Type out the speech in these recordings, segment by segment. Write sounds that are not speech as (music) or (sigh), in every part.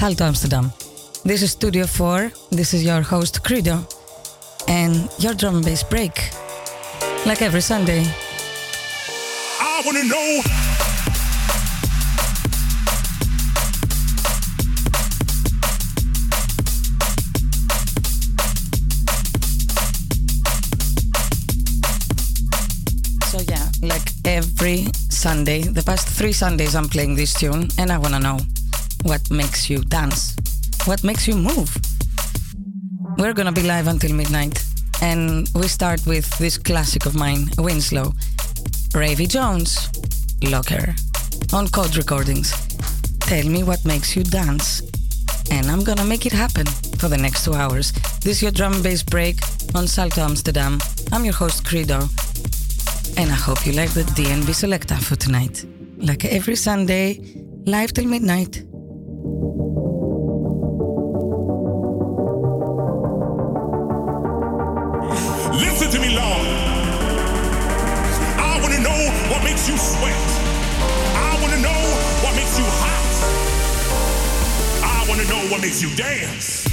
Salto Amsterdam. This is Studio 4. This is your host, Credo. And your drum and bass break. Like every Sunday. I wanna know. So yeah, like every Sunday, the past three Sundays I'm playing this tune and I wanna know what makes you dance? What makes you move? We're gonna be live until midnight and we start with this classic of mine, Winslow, Ravy Jones, Locker, on Code Recordings. Tell me what makes you dance. And I'm gonna make it happen for the next two hours. This is your drum and bass break on Salto Amsterdam. I'm your host, Credo. And I hope you like the DNB Selecta for tonight. Like every Sunday, live till midnight. Makes you dance.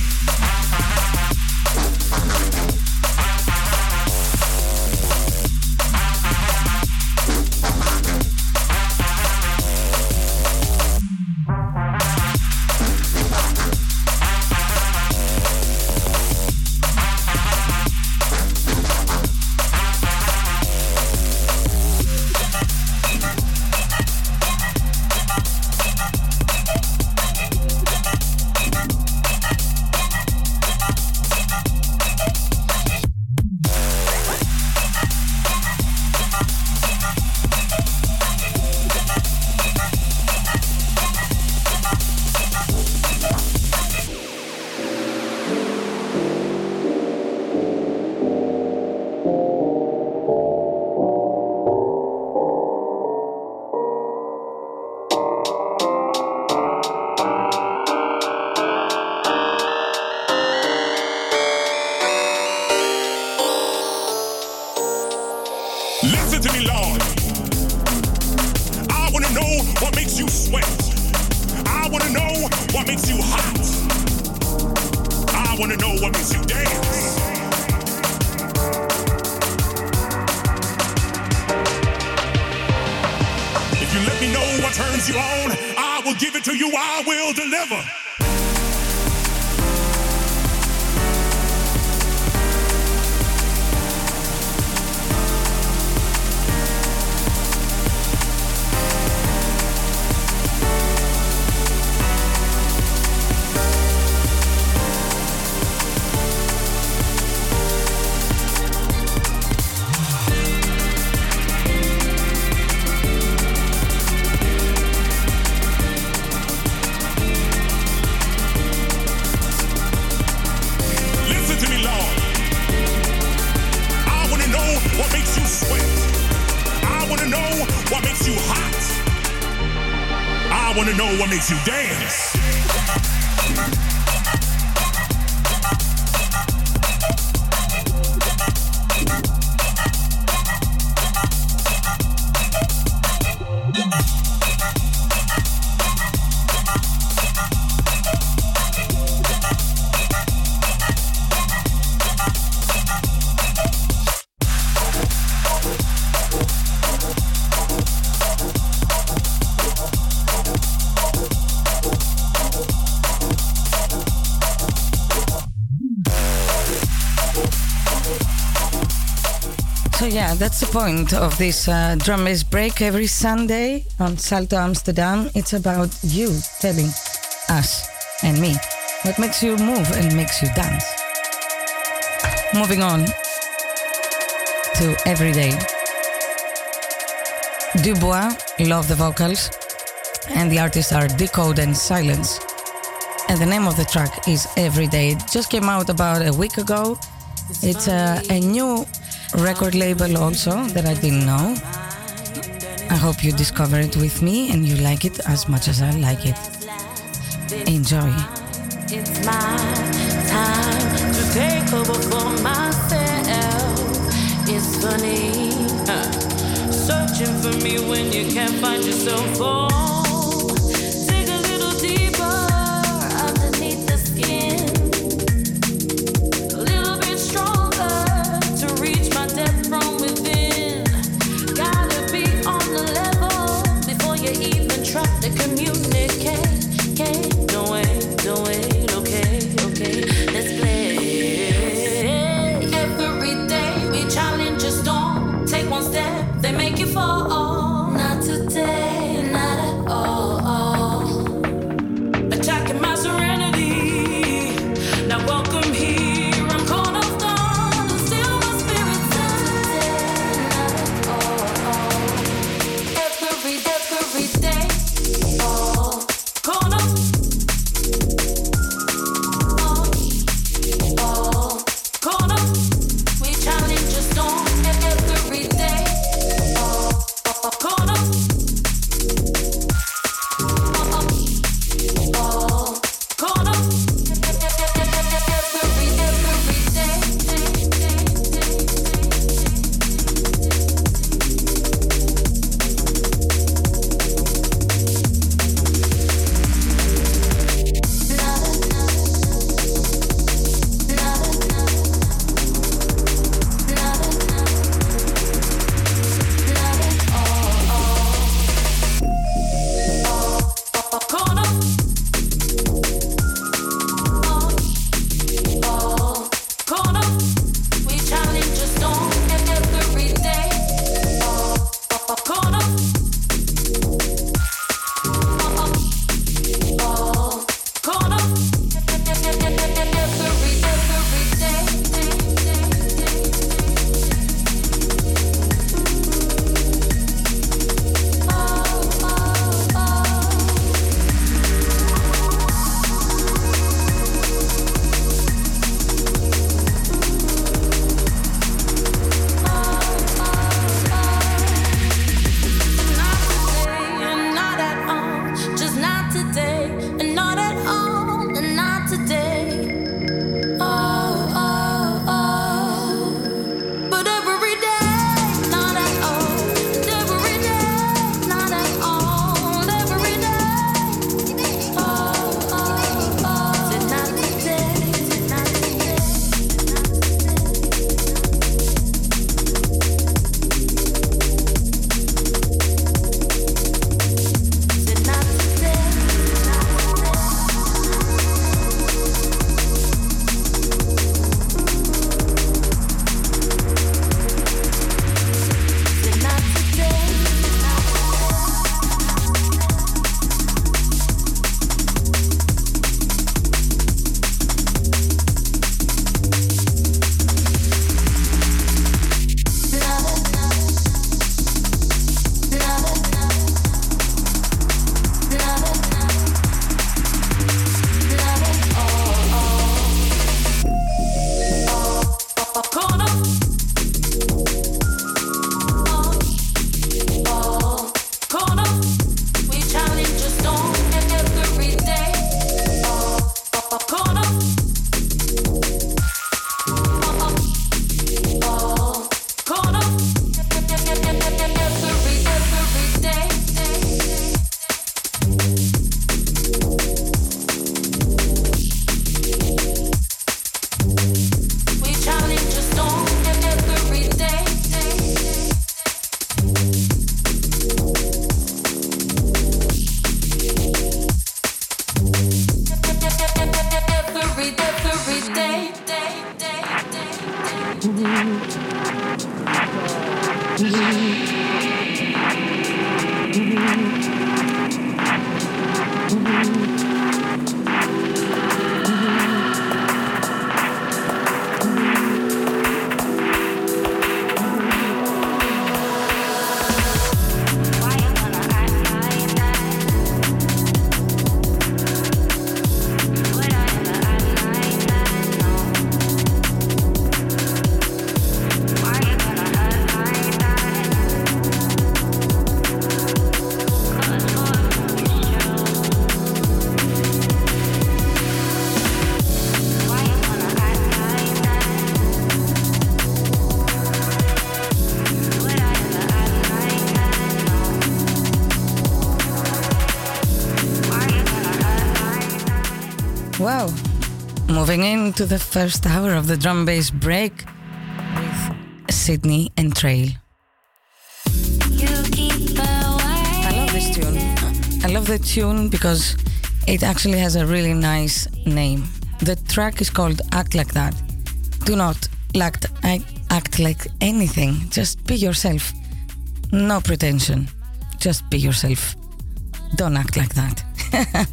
That's the point of this uh, break every Sunday on Salto Amsterdam. It's about you telling us and me what makes you move and makes you dance. Moving on to Everyday. Dubois, love the vocals, and the artists are Decode and Silence. And the name of the track is Everyday. It just came out about a week ago. It's a, a new record label also that I didn't know. I hope you discover it with me and you like it as much as I like it. Enjoy. It's my time to take over for myself. It's funny. uh, Wow. Into the first hour of the drum bass break with Sydney and Trail. I love this tune. I love the tune because it actually has a really nice name. The track is called Act Like That. Do not act, act like anything. Just be yourself. No pretension. Just be yourself. Don't act like that. (laughs)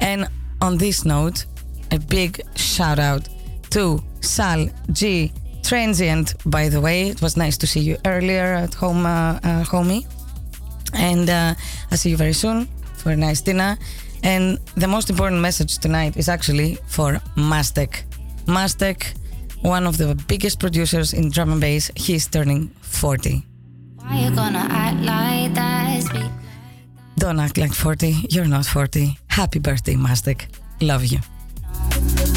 and on this note, a big shout out to Sal G Transient, by the way. It was nice to see you earlier at home, uh, uh, homie. And uh, I'll see you very soon for a nice dinner. And the most important message tonight is actually for Mastek. Mastek, one of the biggest producers in drum and bass, he's turning 40. Why you gonna act like that? Don't act like 40. You're not 40. Happy birthday, Mastek. Love you. Thank you.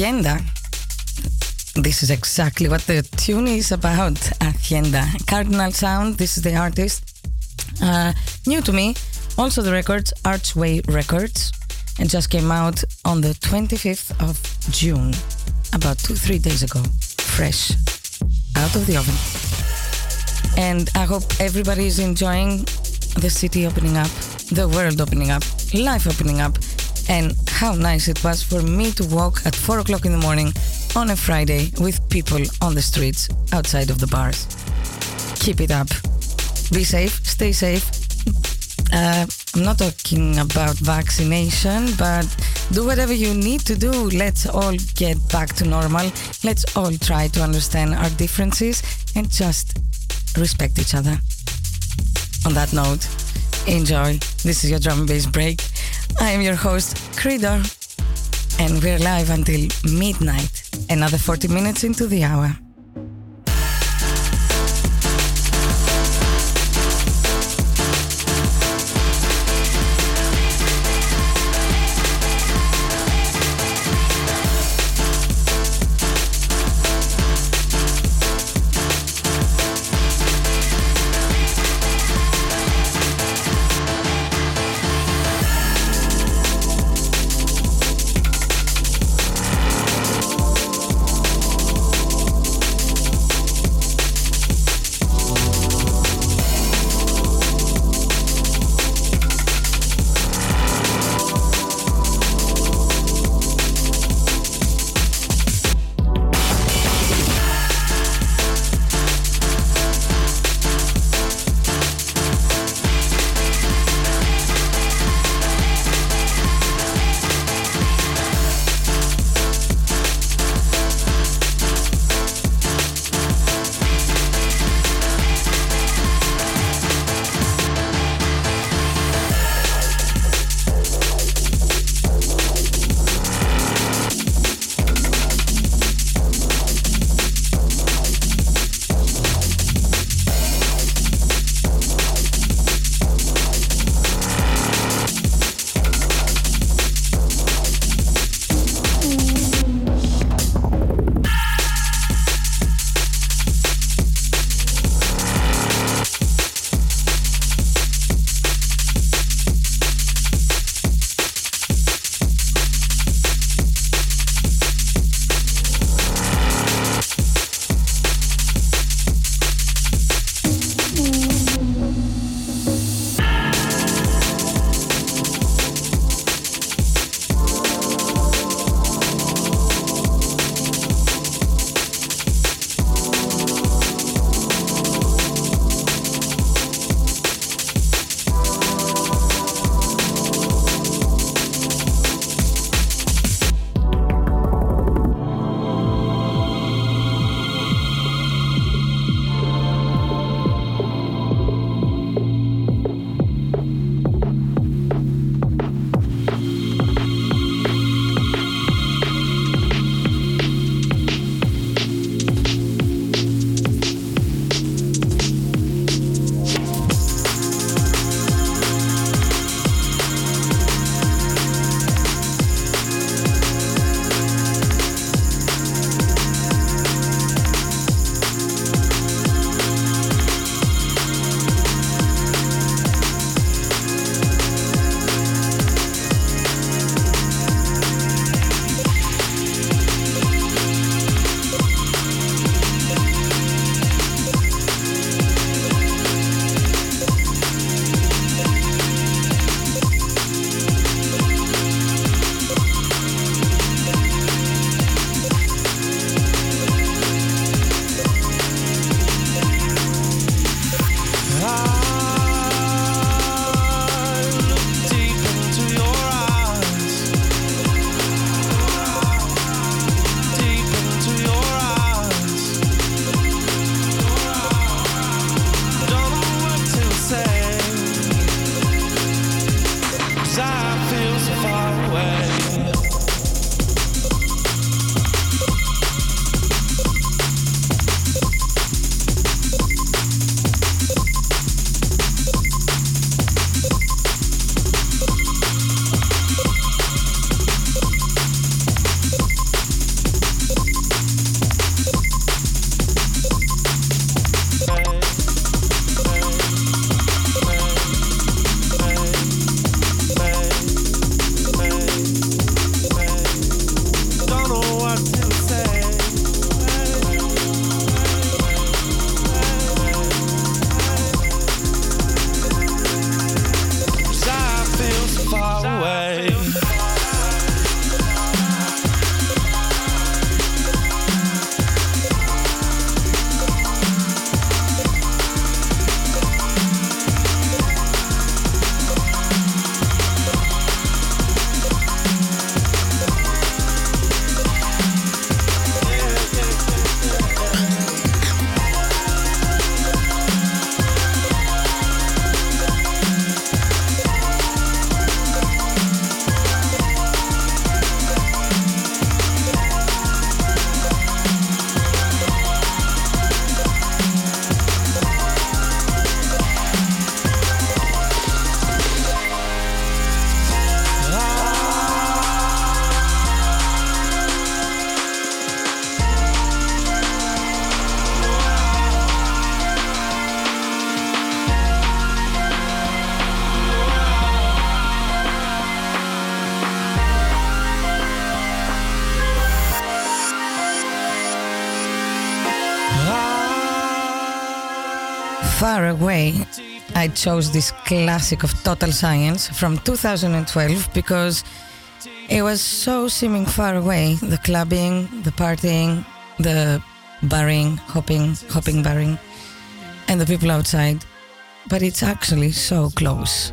Hacienda. This is exactly what the tune is about. Hacienda. Cardinal Sound, this is the artist. Uh, new to me, also the records, Archway Records, and just came out on the 25th of June, about two, three days ago. Fresh, out of the oven. And I hope everybody is enjoying the city opening up, the world opening up, life opening up, and how nice it was for me to walk at 4 o'clock in the morning on a Friday with people on the streets outside of the bars. Keep it up. Be safe, stay safe. Uh, I'm not talking about vaccination, but do whatever you need to do. Let's all get back to normal. Let's all try to understand our differences and just respect each other. On that note, enjoy. This is your drum and bass break. I am your host, Credo, and we're live until midnight. Another 40 minutes into the hour. Far Away, I chose this classic of Total Science from 2012 because it was so seeming far away. The clubbing, the partying, the barring, hopping, hopping, barring, and the people outside. But it's actually so close.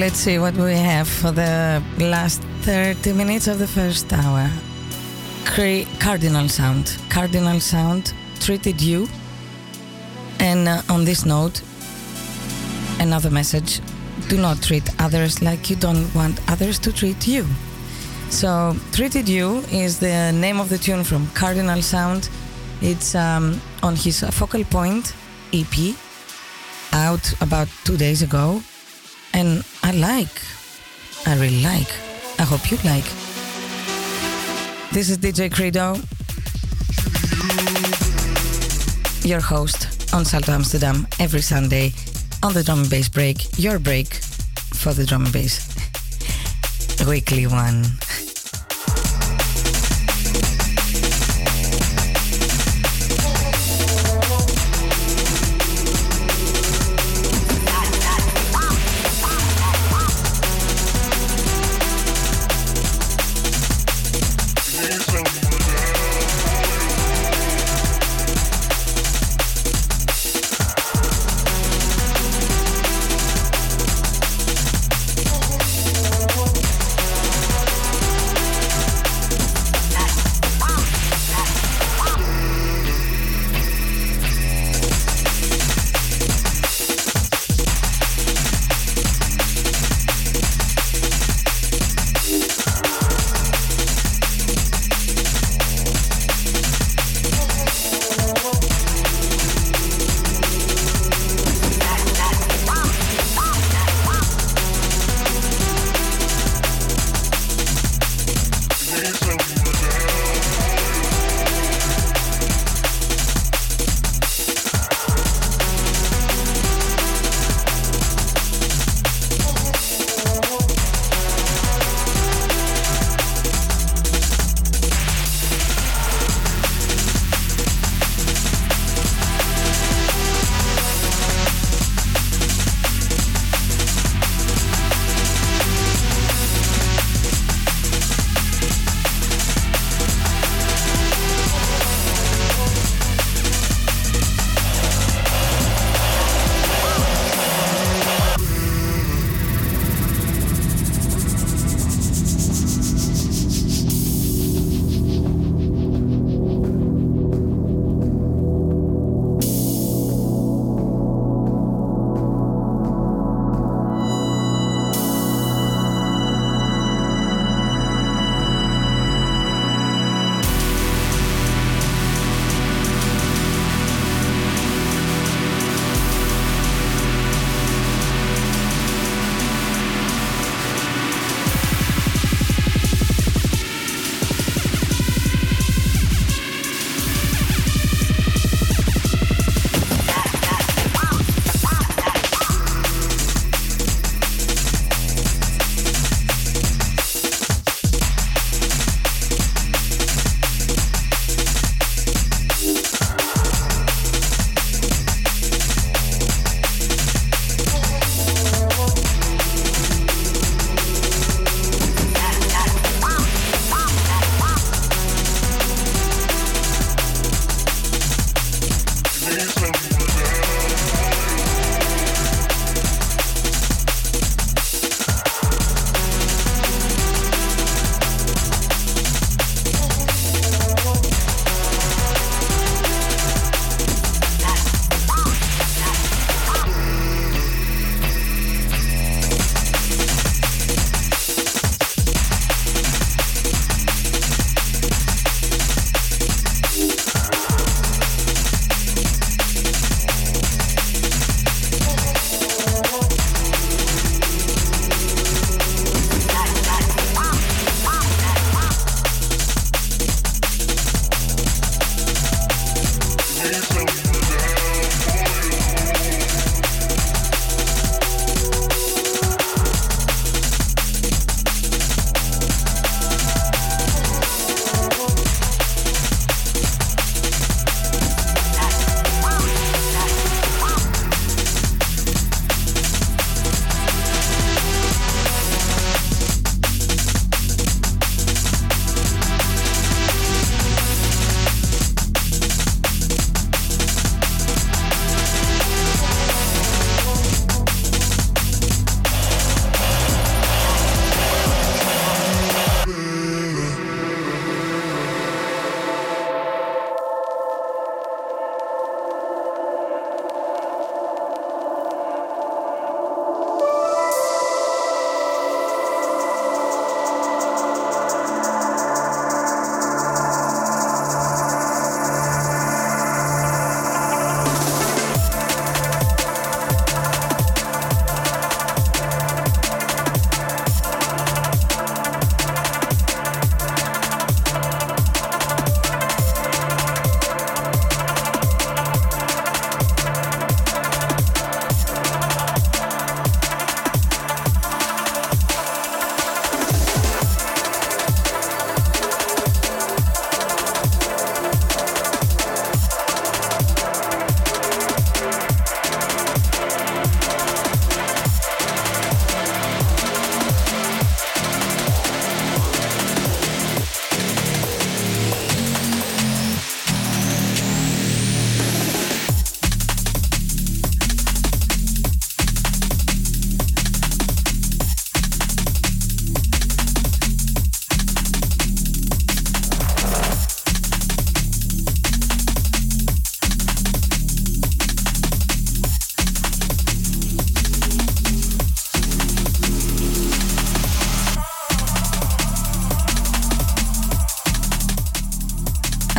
Let's see what we have for the last 30 minutes of the first hour. Cre- Cardinal Sound. Cardinal Sound treated you. And uh, on this note, another message do not treat others like you don't want others to treat you. So, Treated You is the name of the tune from Cardinal Sound. It's um, on his Focal Point EP, out about two days ago. And I like, I really like. I hope you like. This is DJ Credo, your host on Salto Amsterdam every Sunday on the drum and bass break, your break for the drum and bass. Weekly one.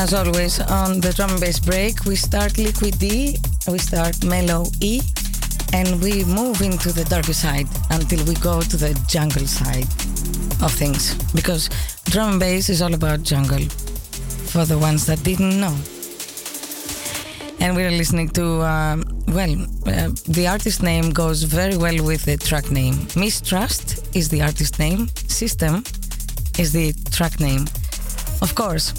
As always, on the drum and bass break, we start Liquid D, we start Mellow E, and we move into the darker side until we go to the jungle side of things. Because drum and bass is all about jungle, for the ones that didn't know. And we're listening to, um, well, uh, the artist name goes very well with the track name. Mistrust is the artist name, System is the track name. Of course,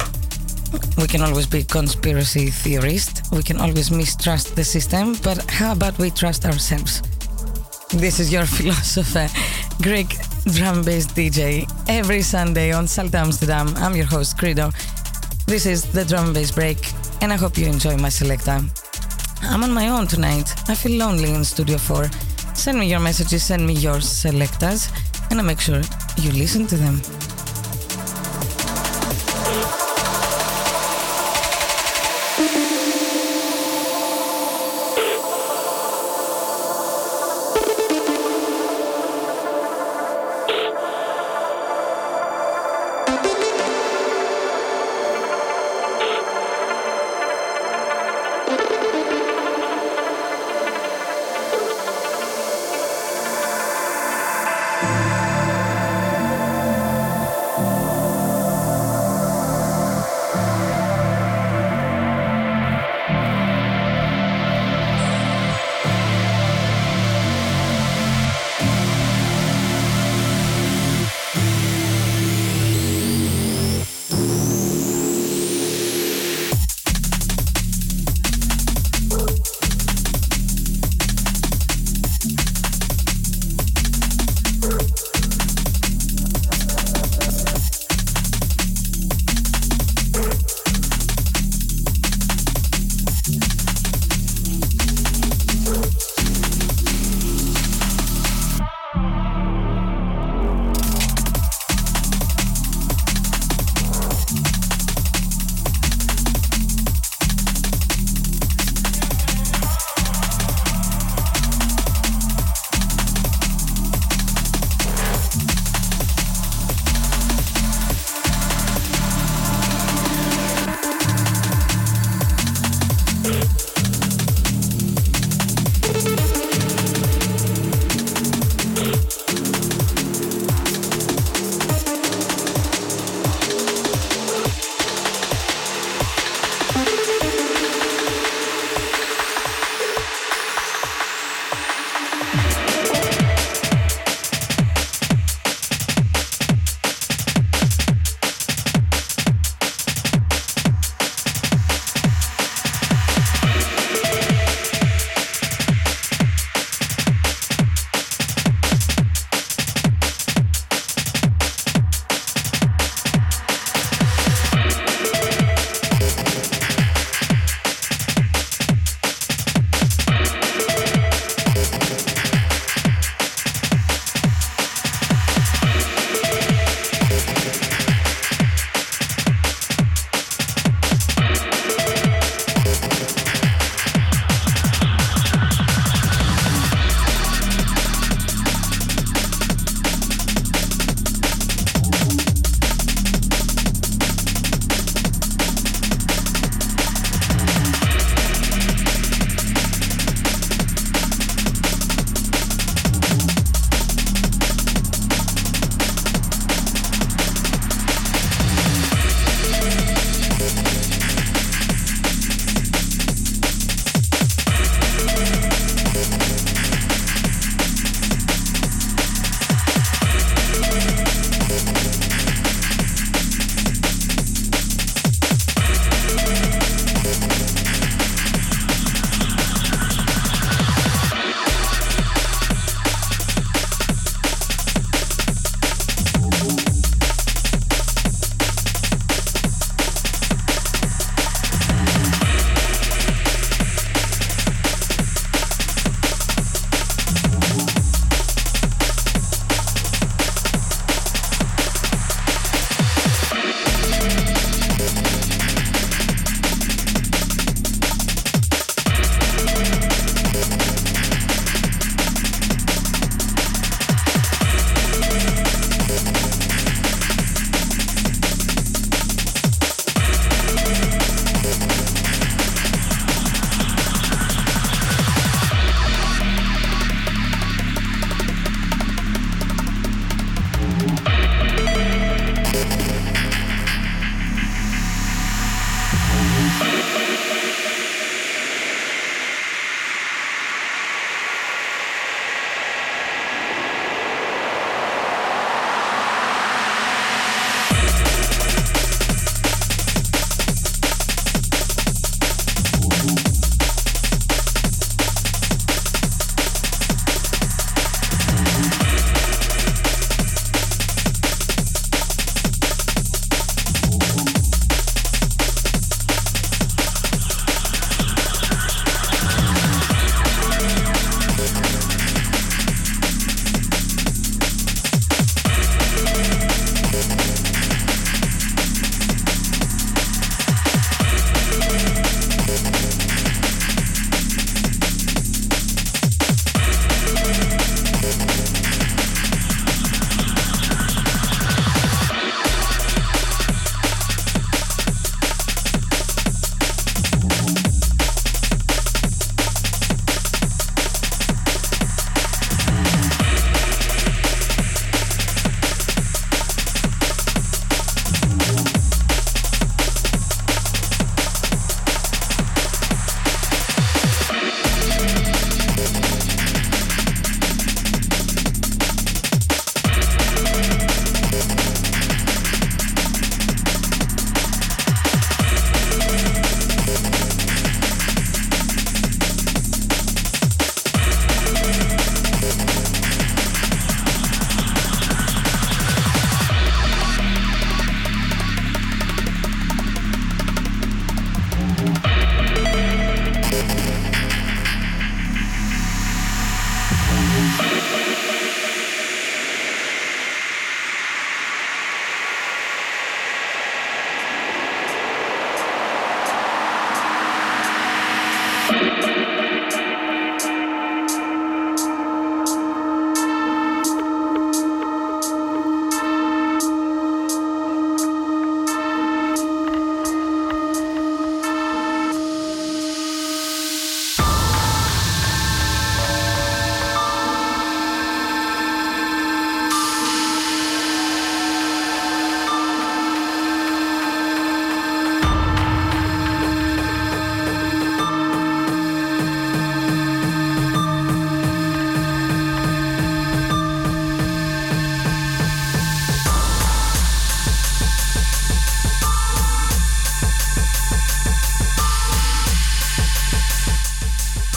we can always be conspiracy theorist. We can always mistrust the system, but how about we trust ourselves? This is your (laughs) philosopher, Greek drum bass DJ, every Sunday on Salto Amsterdam. I'm your host, Credo. This is the drum bass break, and I hope you enjoy my selecta. I'm on my own tonight. I feel lonely in Studio 4. Send me your messages, send me your selectas, and I make sure you listen to them.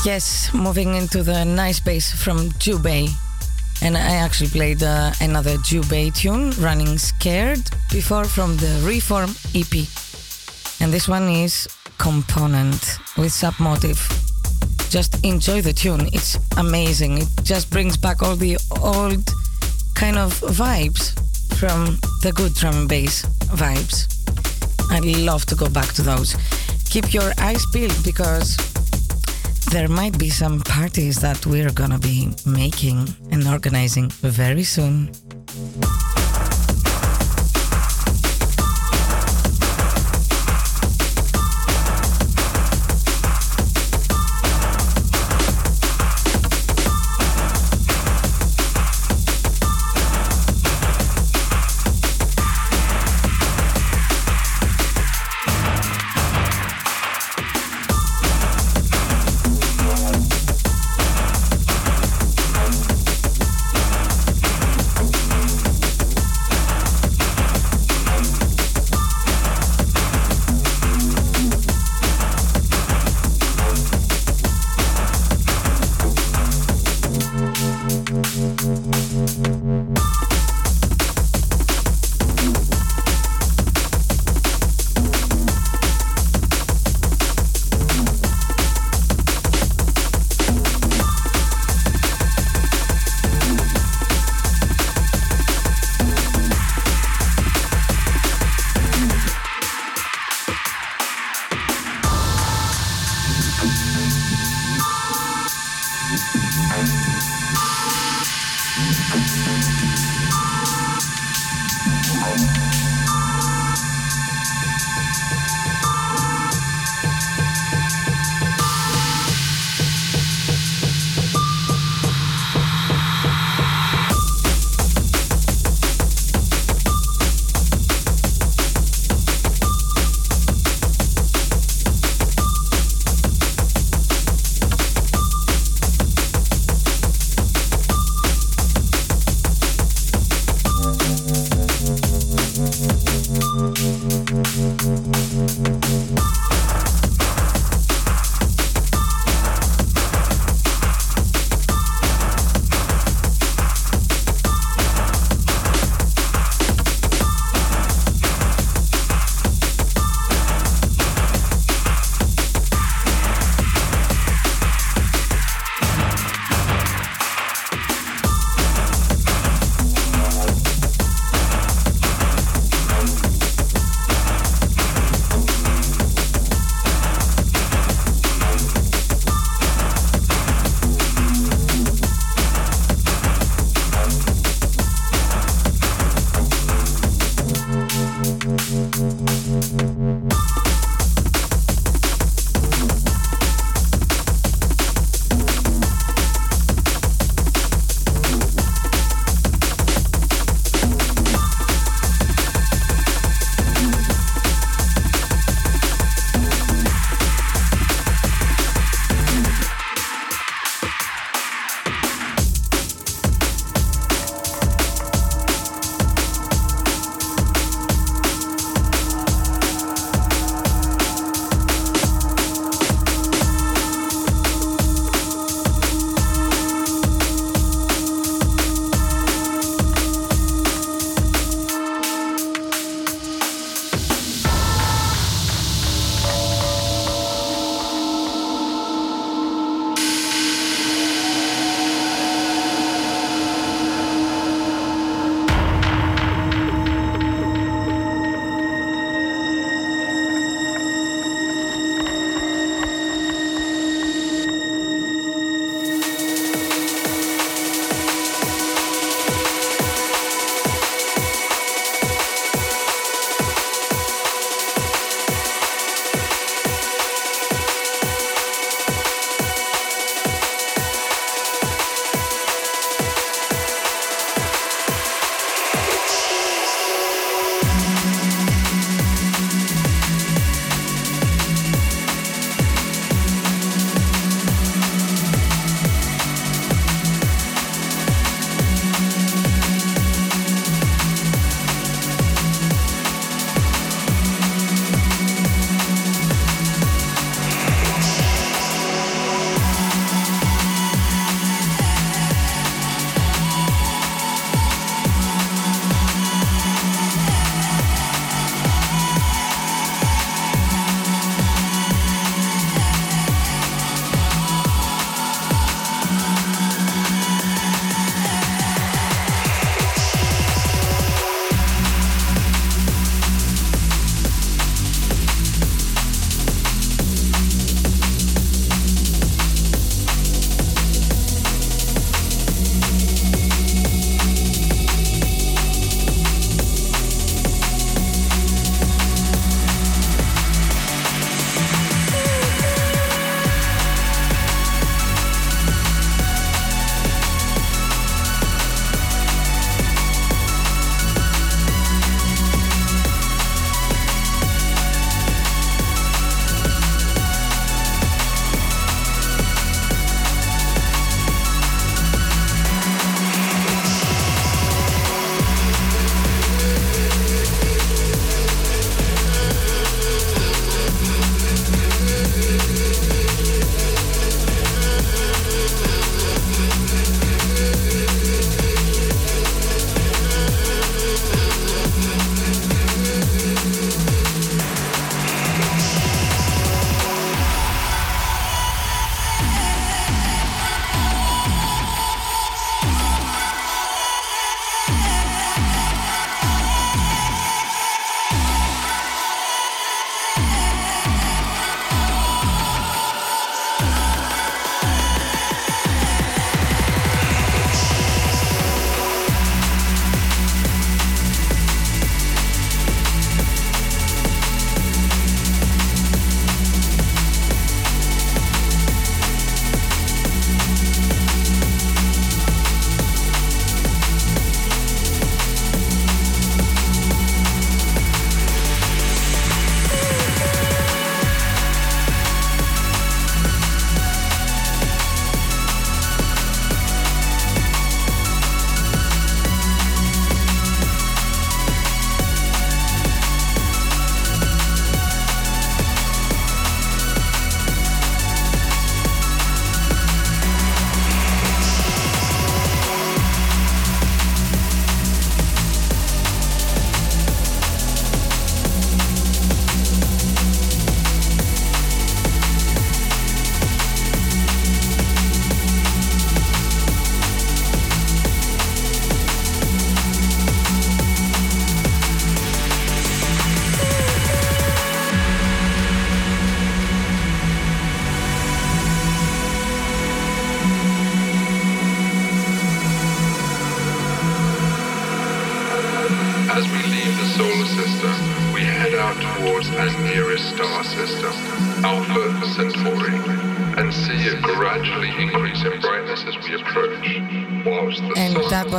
Yes, moving into the nice bass from Jubei. And I actually played uh, another Jubei tune, Running Scared, before from the Reform EP. And this one is Component with Submotive. Just enjoy the tune, it's amazing. It just brings back all the old kind of vibes from the good drum and bass vibes. I love to go back to those. Keep your eyes peeled because there might be some parties that we're gonna be making and organizing very soon.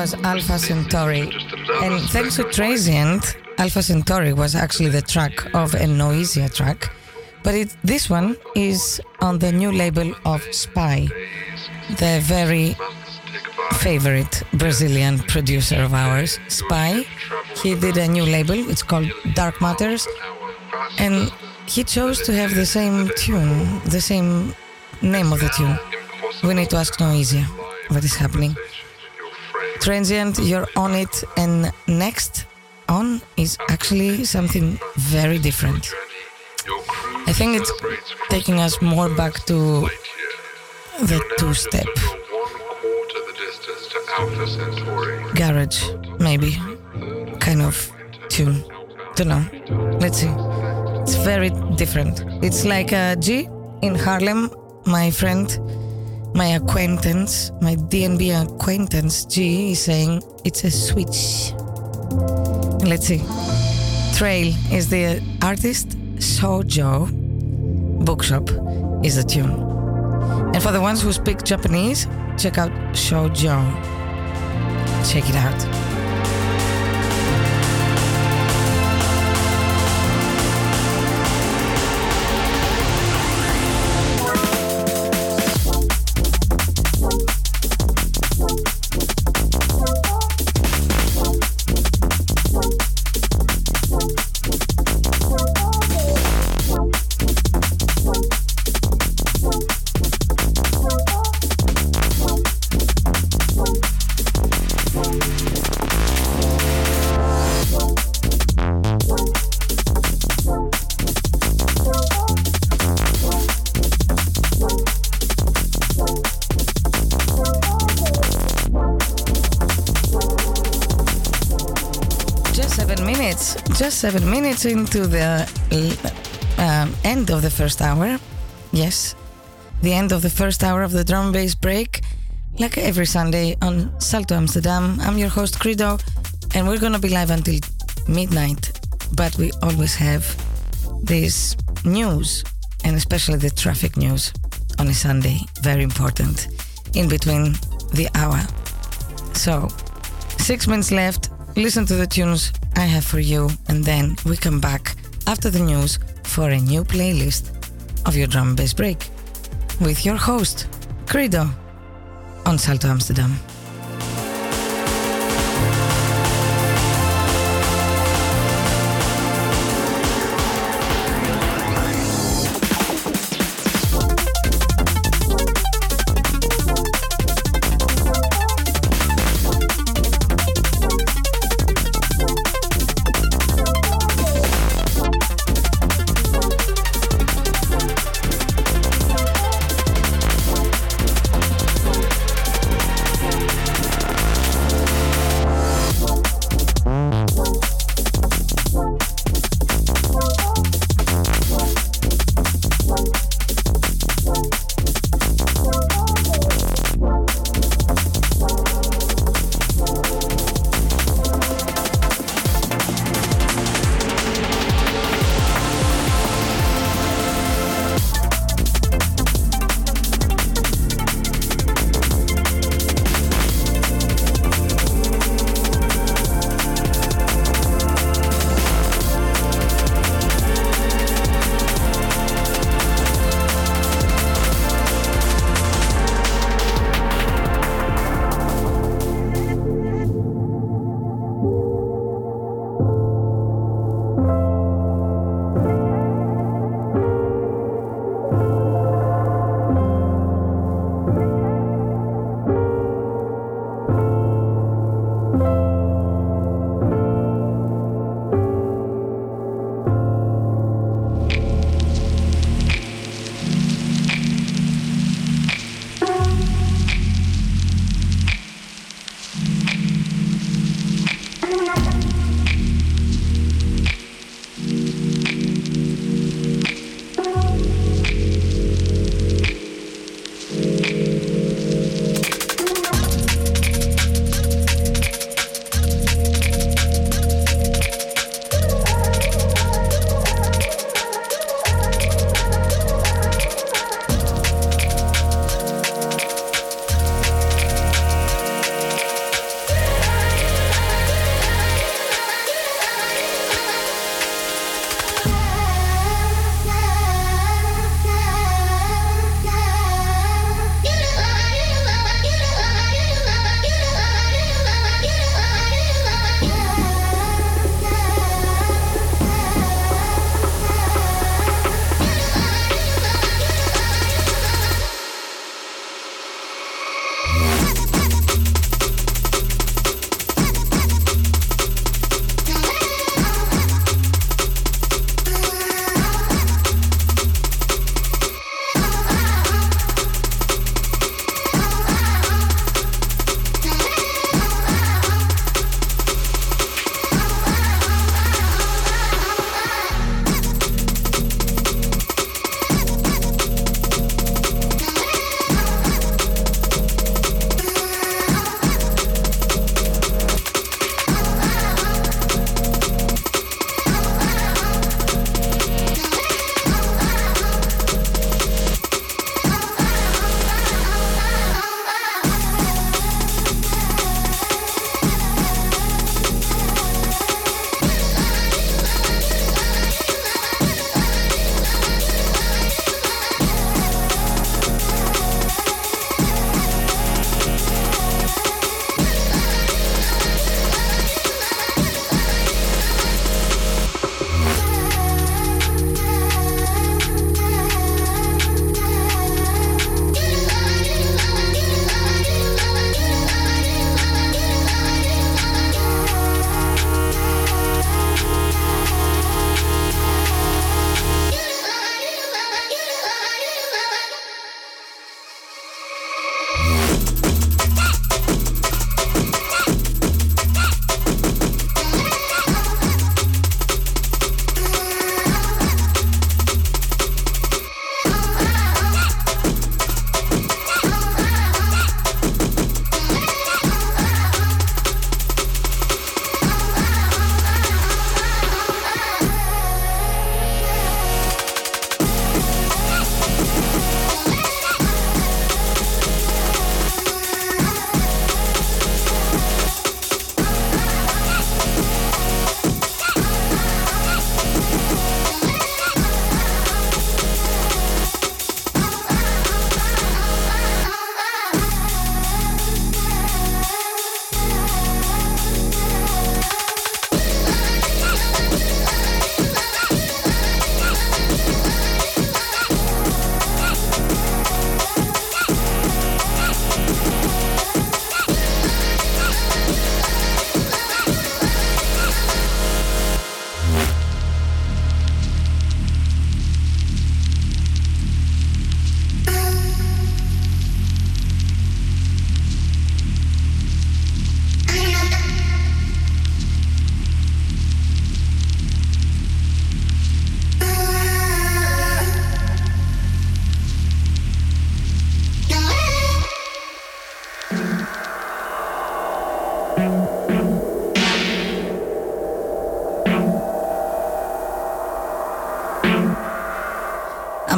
Was Alpha Centauri. And thanks to Transient, Alpha Centauri was actually the track of a Noisia track. But it, this one is on the new label of Spy, the very favorite Brazilian producer of ours, Spy. He did a new label, it's called Dark Matters, and he chose to have the same tune, the same name of the tune. We need to ask Noisia what is happening. Transient, you're on it, and next on is actually something very different. I think it's taking us more back to the two step garage, maybe kind of tune. Don't know. Let's see. It's very different. It's like a G in Harlem. My friend, my acquaintance, my DNB acquaintance G is saying it's a switch. Let's see. Trail is the artist. Sojo Bookshop is the tune. And for the ones who speak Japanese, check out Shoujo. Check it out. Seven minutes into the um, end of the first hour. Yes, the end of the first hour of the drum bass break. Like every Sunday on Salto Amsterdam. I'm your host Credo, and we're gonna be live until midnight. But we always have this news, and especially the traffic news on a Sunday. Very important in between the hour. So, six minutes left. Listen to the tunes I have for you, and then we come back after the news for a new playlist of your drum bass break with your host, Credo, on Salto Amsterdam.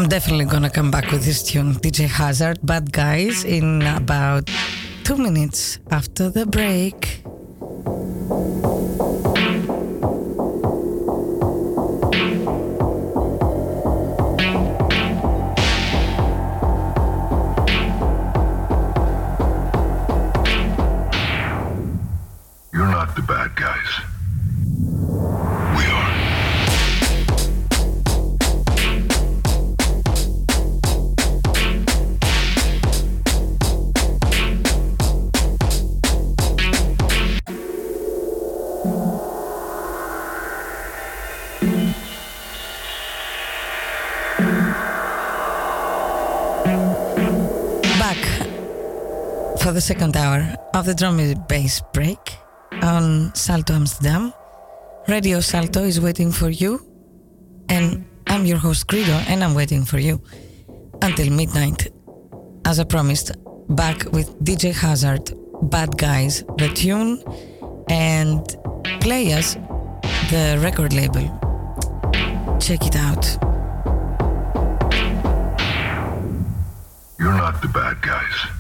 Definitely gonna come back with this tune, DJ Hazard, Bad Guys, in about two minutes after the break. For the second hour of the drum and bass break on Salto Amsterdam. Radio Salto is waiting for you, and I'm your host Credo, and I'm waiting for you until midnight. As I promised, back with DJ Hazard, Bad Guys, the tune, and Playaz the record label. Check it out. You're not the bad guys.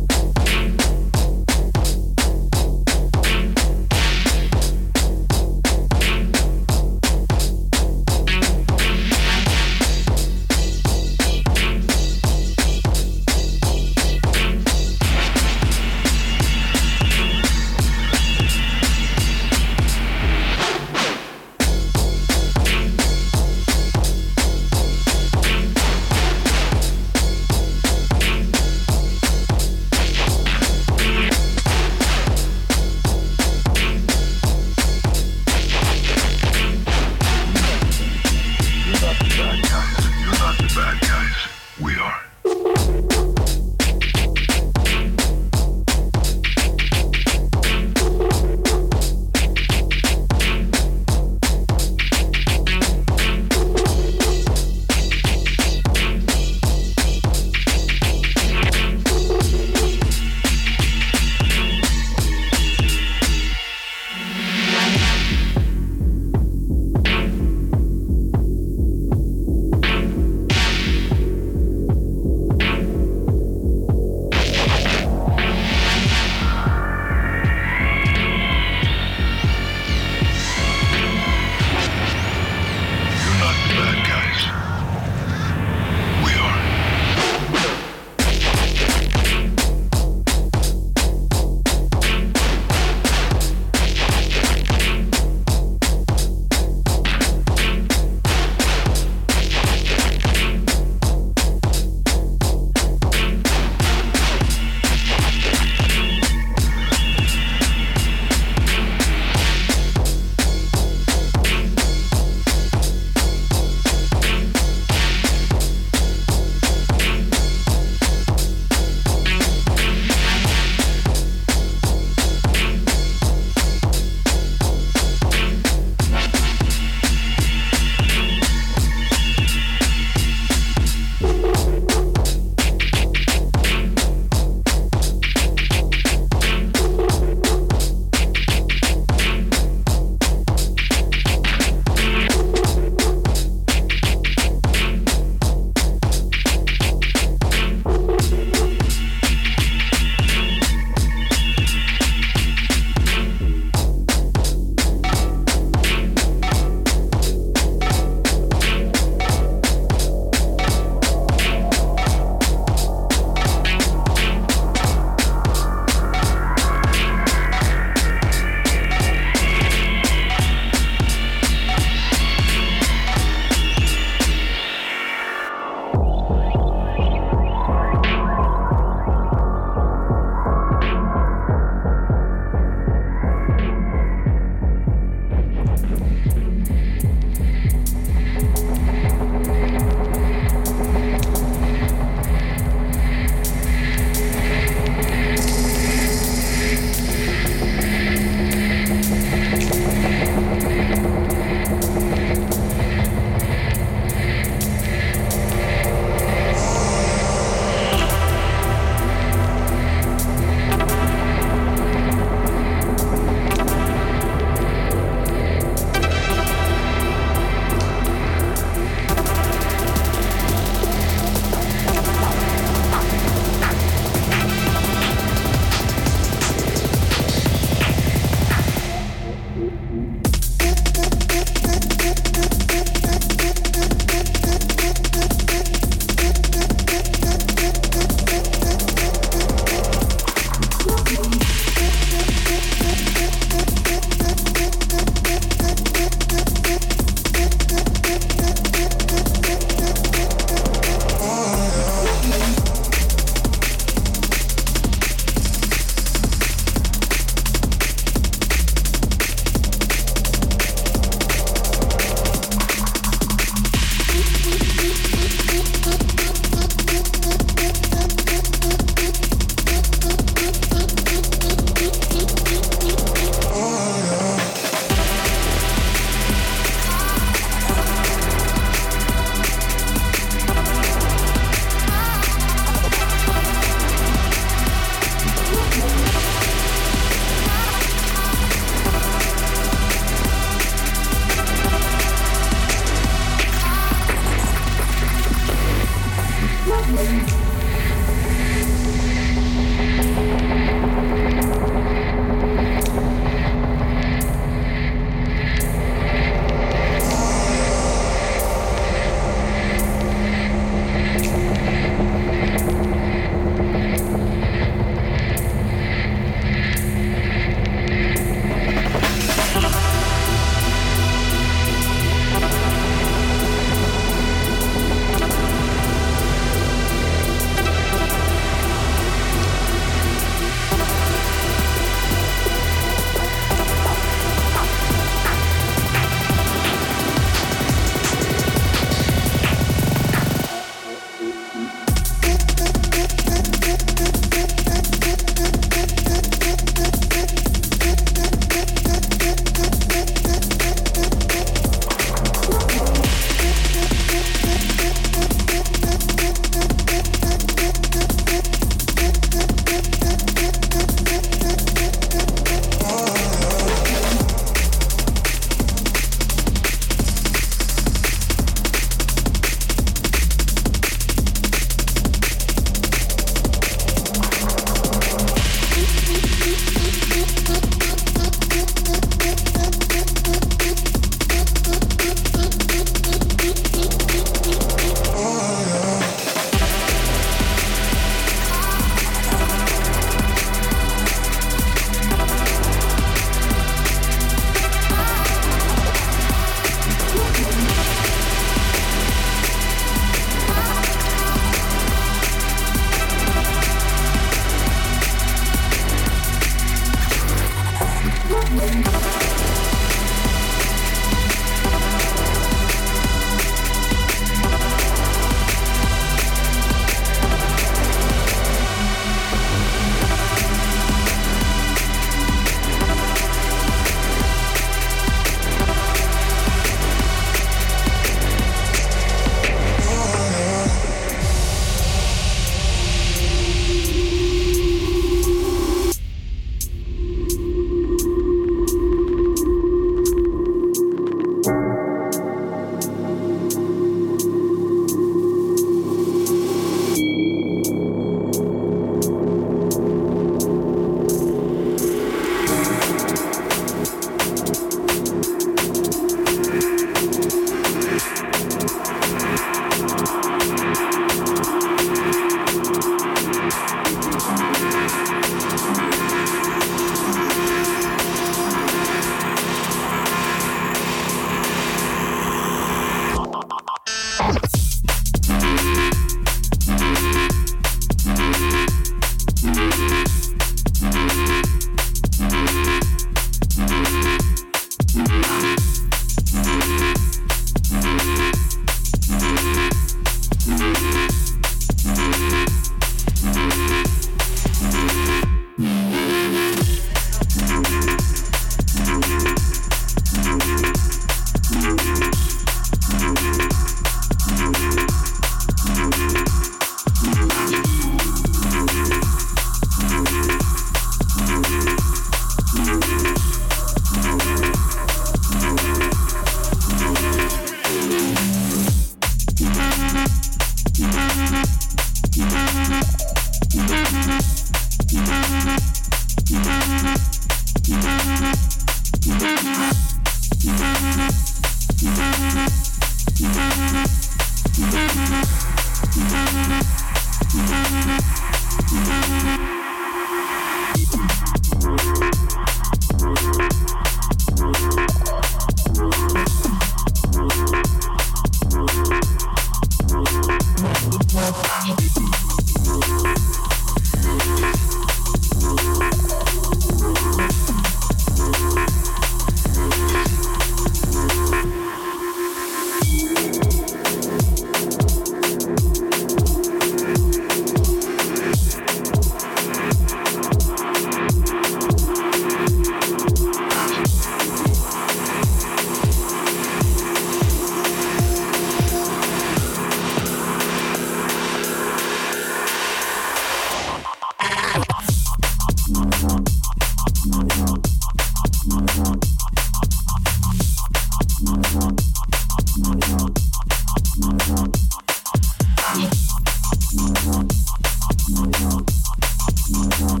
I'm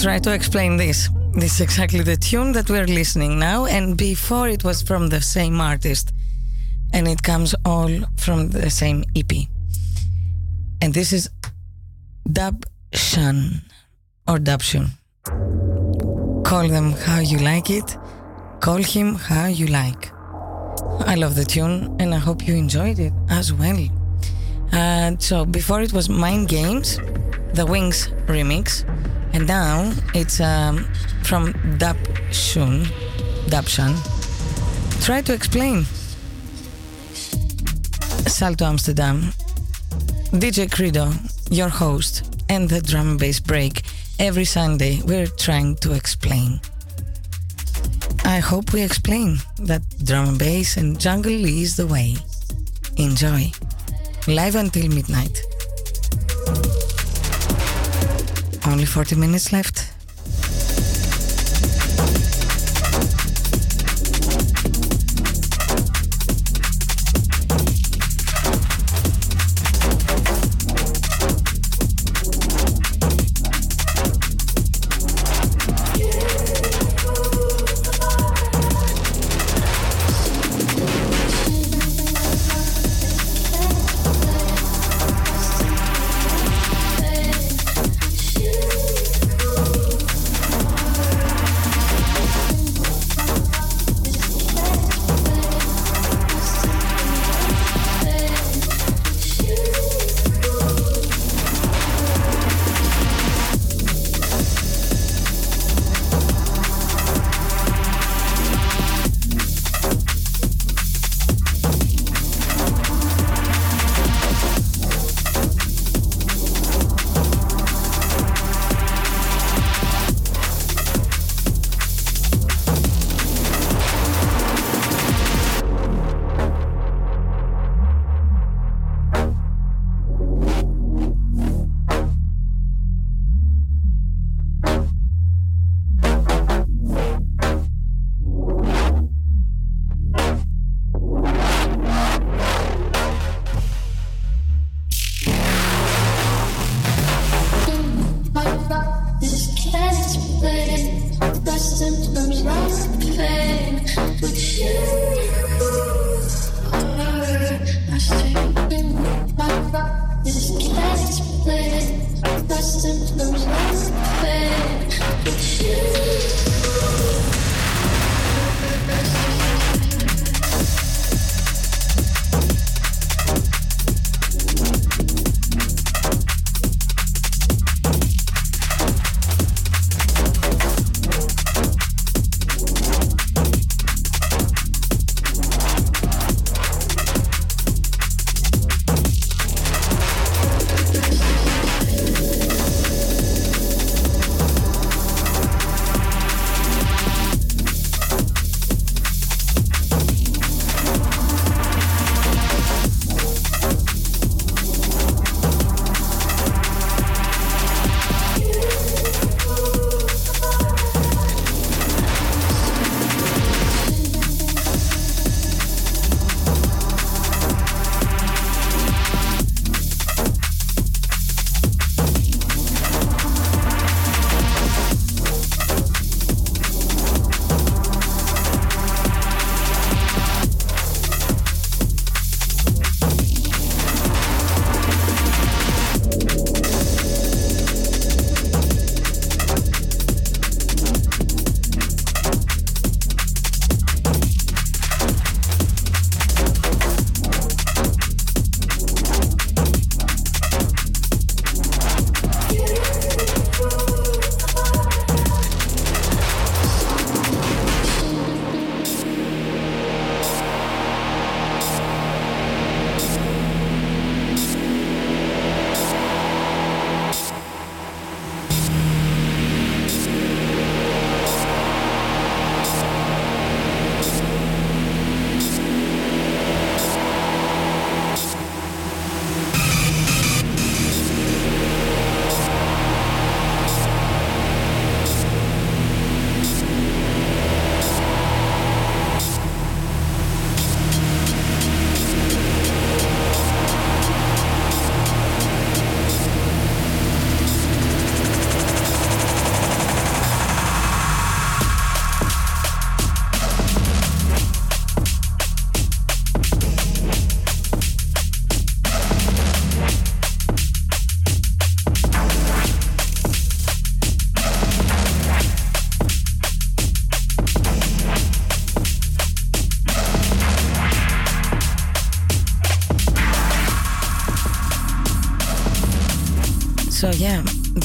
try to explain this. This is exactly the tune that we're listening now, and before it was from the same artist, and it comes all from the same EP. And this is Dub Shun or Dub Shun. Call them how you like it, call him how you like. I love the tune, and I hope you enjoyed it as well. Uh, so before it was Mind Games, the Wings remix, and now it's um, from Dab Shun, Dabshan. Try to explain. Salto Amsterdam, DJ Credo, your host, and the drum and bass break. Every Sunday, we're trying to explain. I hope we explain that drum and bass and jungle is the way. Enjoy. Live until midnight. Only 40 minutes left.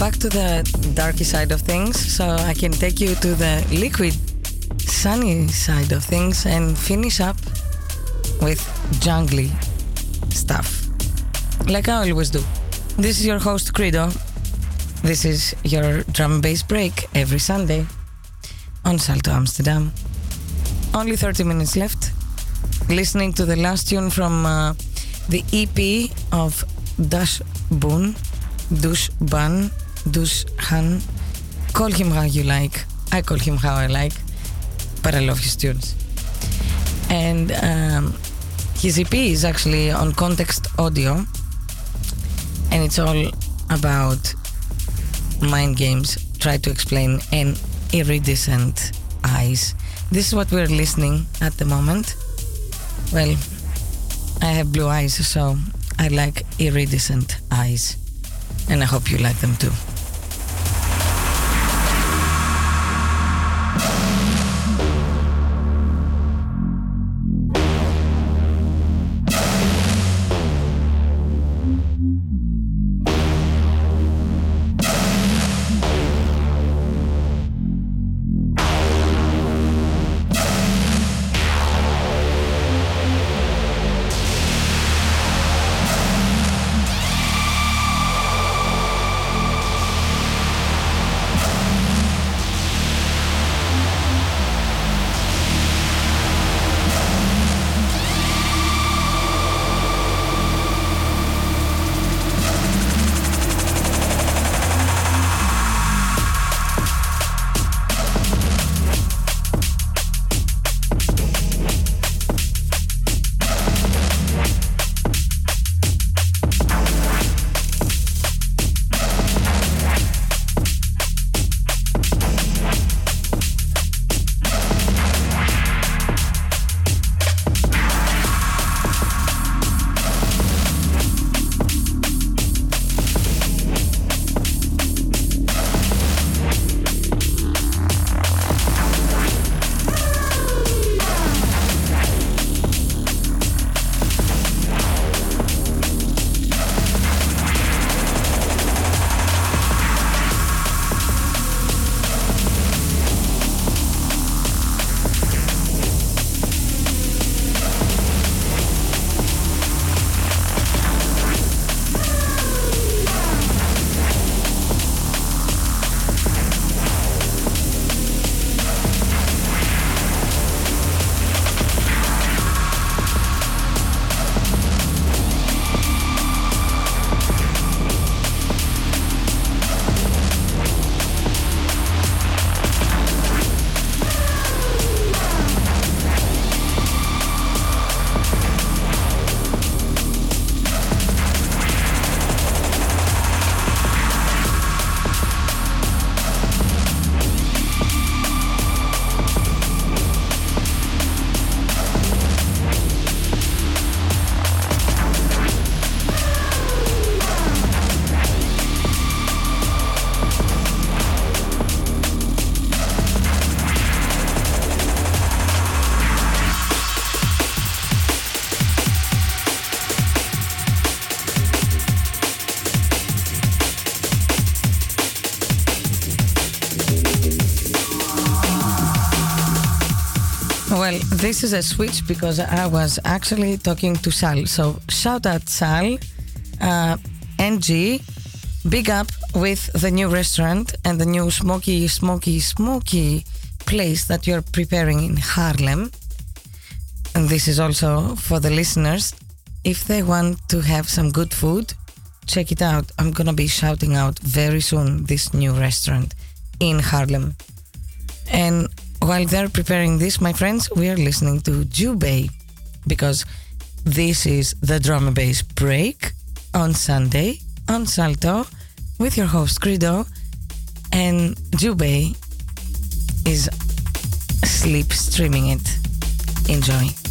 Back to the darky side of things. So I can take you to the liquid, sunny side of things and finish up with jungly stuff, like I always do. This is your host Credo. This is your drum and bass break every Sunday on Salto Amsterdam. Only 30 minutes left. Listening to the last tune from uh, the EP of Dash Boon, Dush Ban, Dush Han. Call him how you like. I call him how I like, but I love his tunes. And um, his EP is actually on Context Audio, and it's all about mind games. Try to explain an iridescent eyes. This is what we're listening at the moment. Well, I have blue eyes, so I like iridescent eyes. And I hope you like them too. This is a switch because I was actually talking to Sal. So shout out Sal, uh, NG, big up with the new restaurant and the new smoky, smoky, smoky place that you're preparing in Harlem. And this is also for the listeners. If they want to have some good food, check it out. I'm gonna be shouting out very soon this new restaurant in Harlem. And while they're preparing this, my friends, we are listening to Jubei because this is the drum and bass break on Sunday on Salto with your host Credo. And Jubei is sleep streaming it. Enjoy.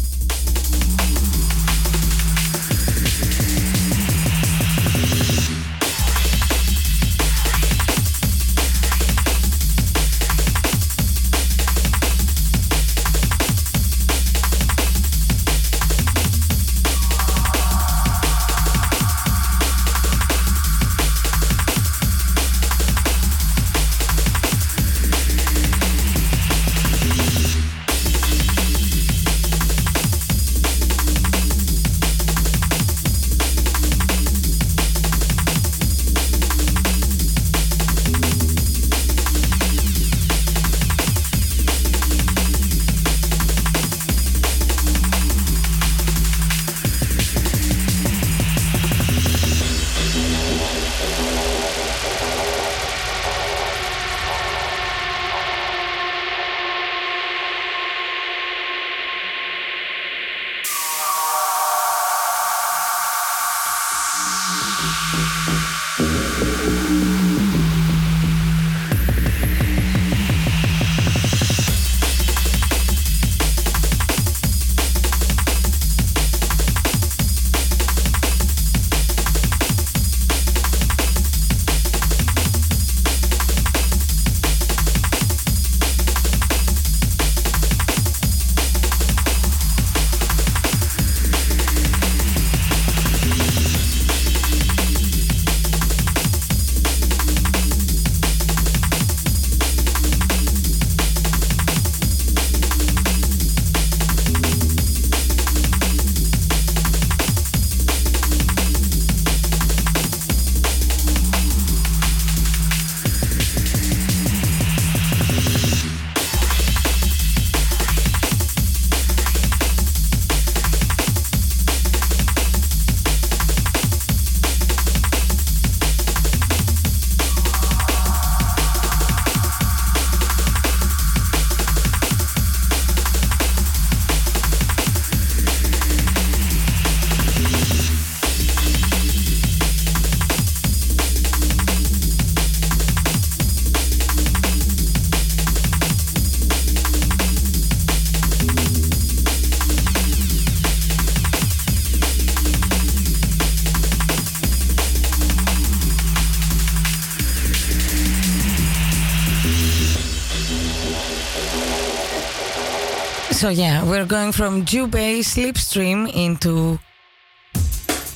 So yeah, we're going from Jubei Slipstream into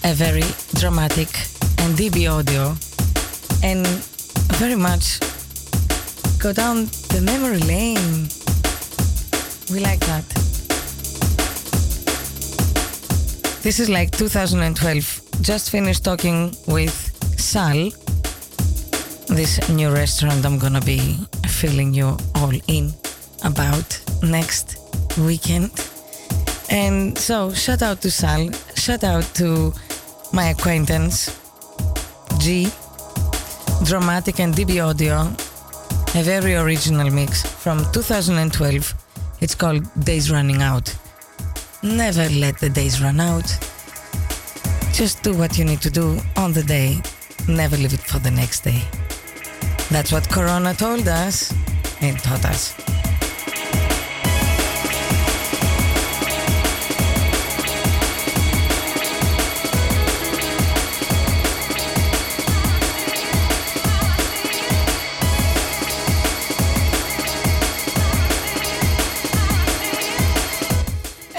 a very dramatic and DB audio and very much go down the memory lane. We like that. This is like 2012. Just finished talking with Sal, this new restaurant I'm gonna be filling you all in about next weekend. And so, shout out to Sal, shout out to my acquaintance, G, Dramatic and DB Audio, a very original mix from 2012. It's called Days Running Out. Never let the days run out. Just do what you need to do on the day. Never leave it for the next day. That's what Corona told us and taught us.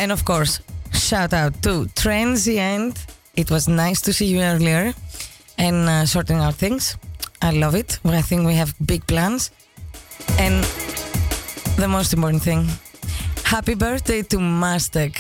And of course, shout out to Transient. It was nice to see you earlier and uh, sorting out things. I love it. I think we have big plans. And the most important thing, happy birthday to Mastek.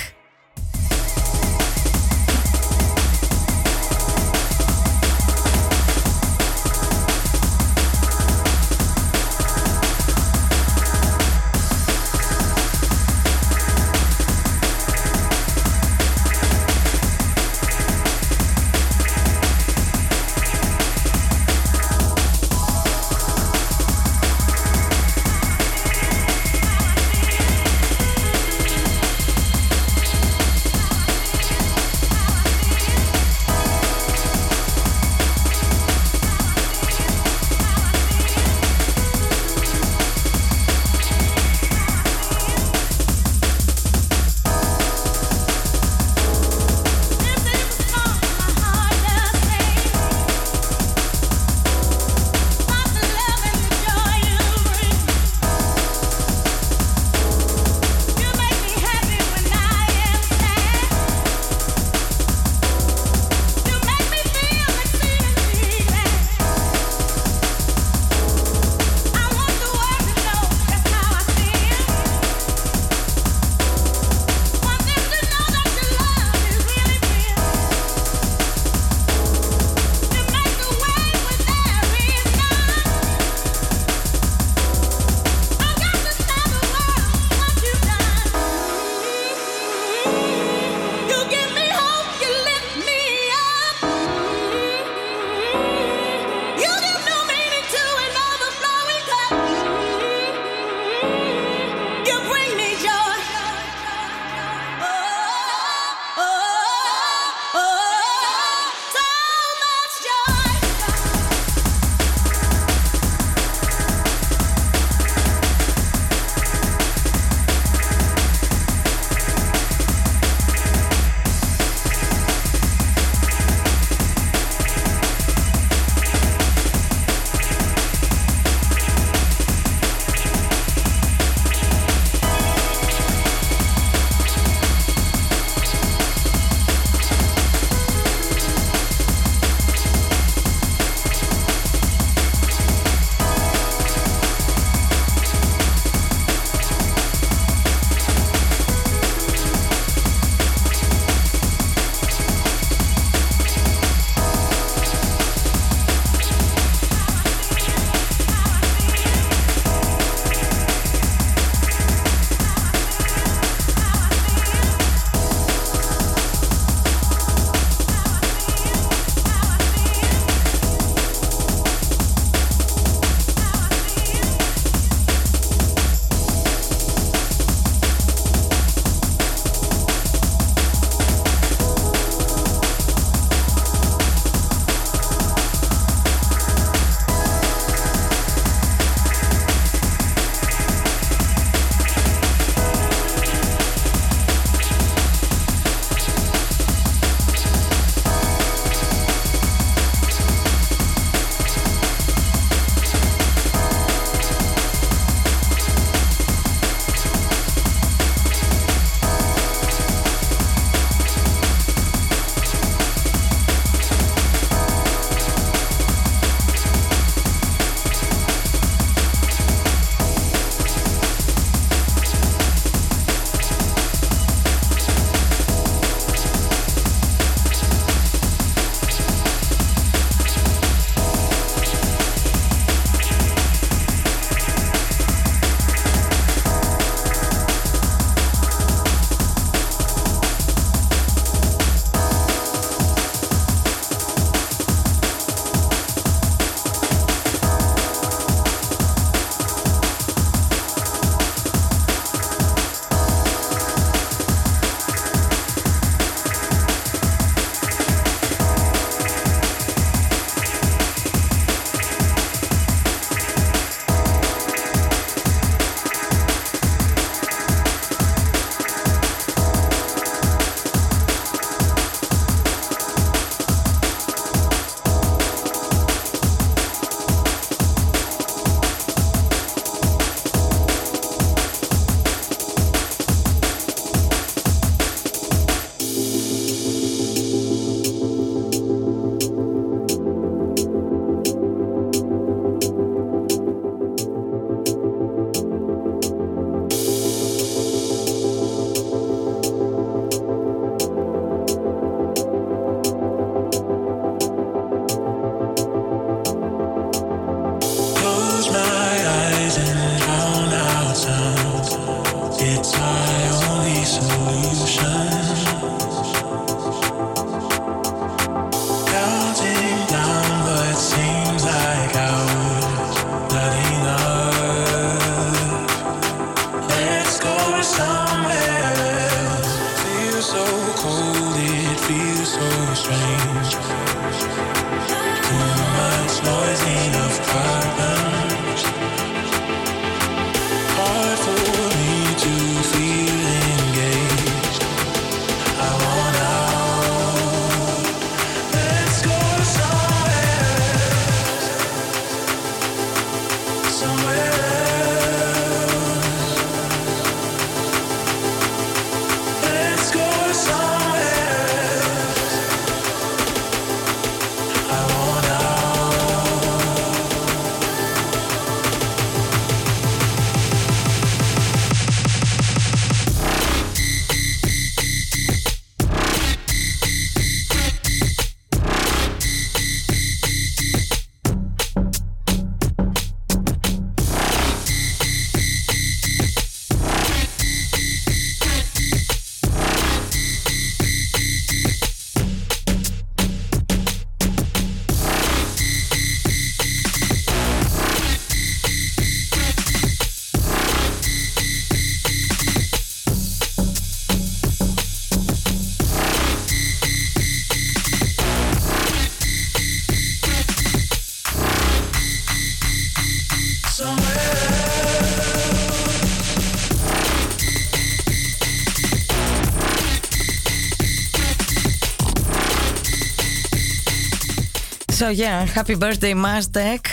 So yeah, happy birthday, Maztek.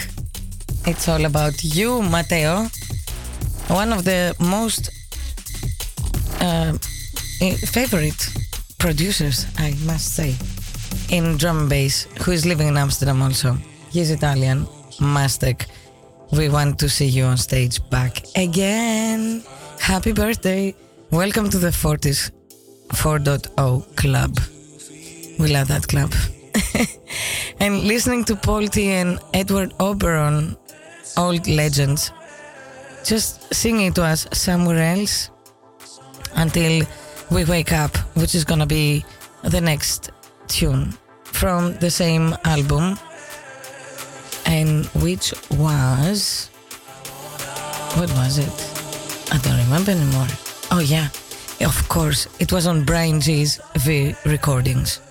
It's all about you, Matteo. One of the most uh, favorite producers, I must say, in drum and bass, who is living in Amsterdam also. He's Italian, Maztek. We want to see you on stage back again. Happy birthday. Welcome to the 40s 4.0 club. We love that club. And listening to Paul T and Edward Oberon, old legends, just singing to us somewhere else until we wake up, which is gonna be the next tune from the same album, and which was what was it? I don't remember anymore. Oh yeah, of course, it was on Bryan Gee's V recordings.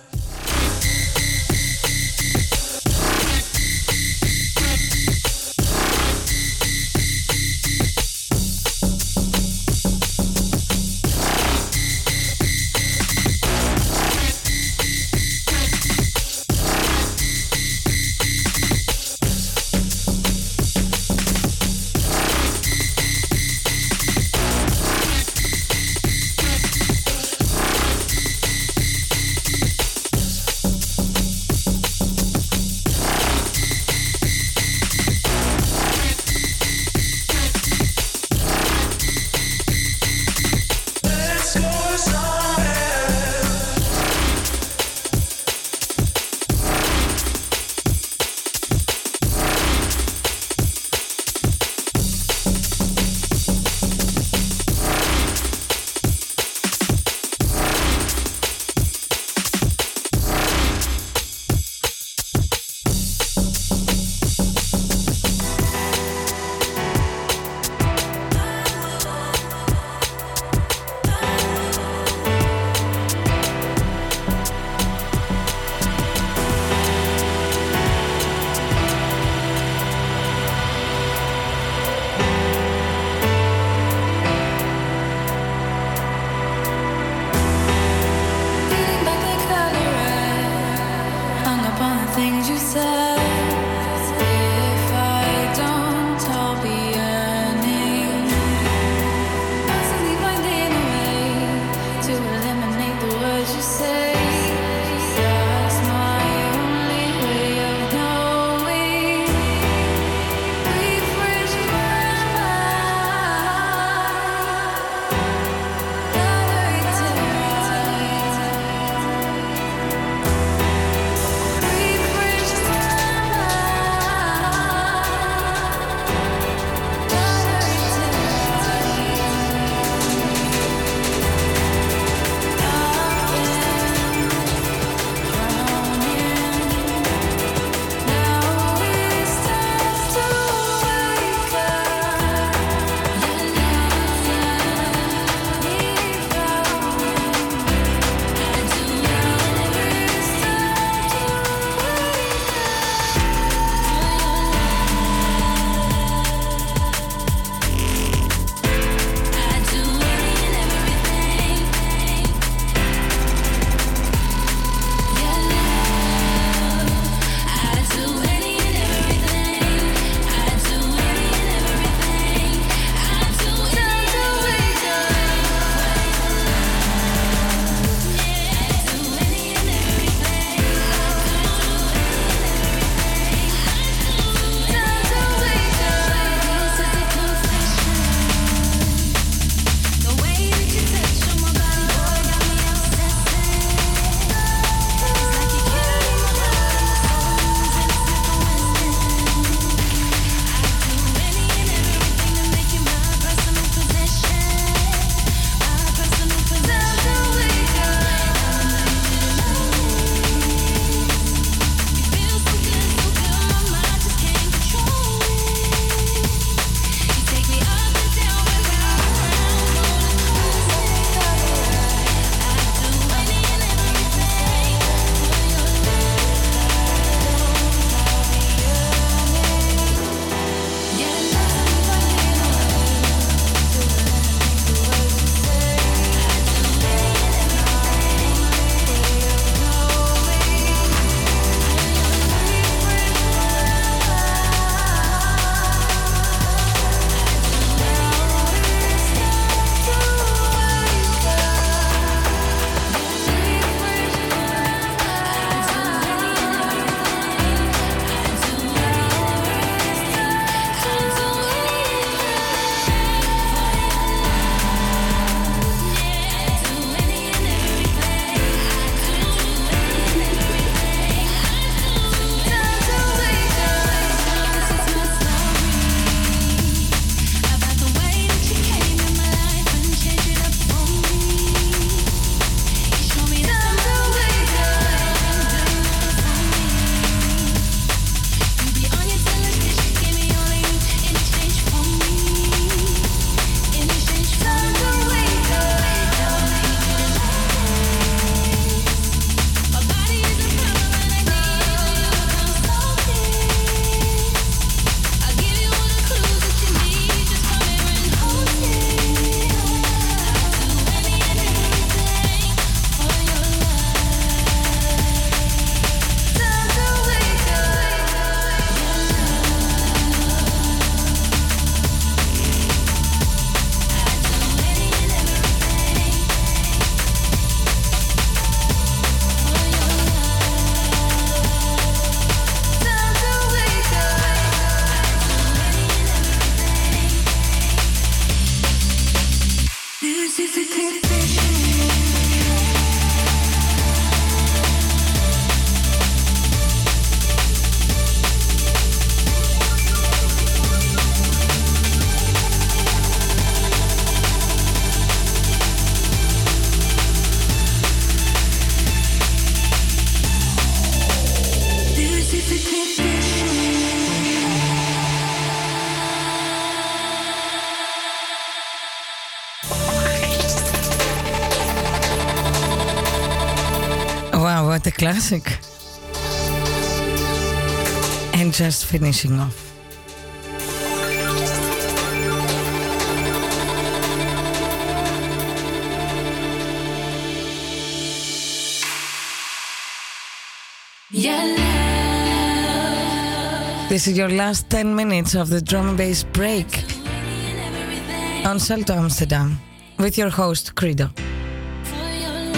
classic. And just finishing off. This is your last 10 minutes of the drum and bass break on Salto Amsterdam with your host Credo.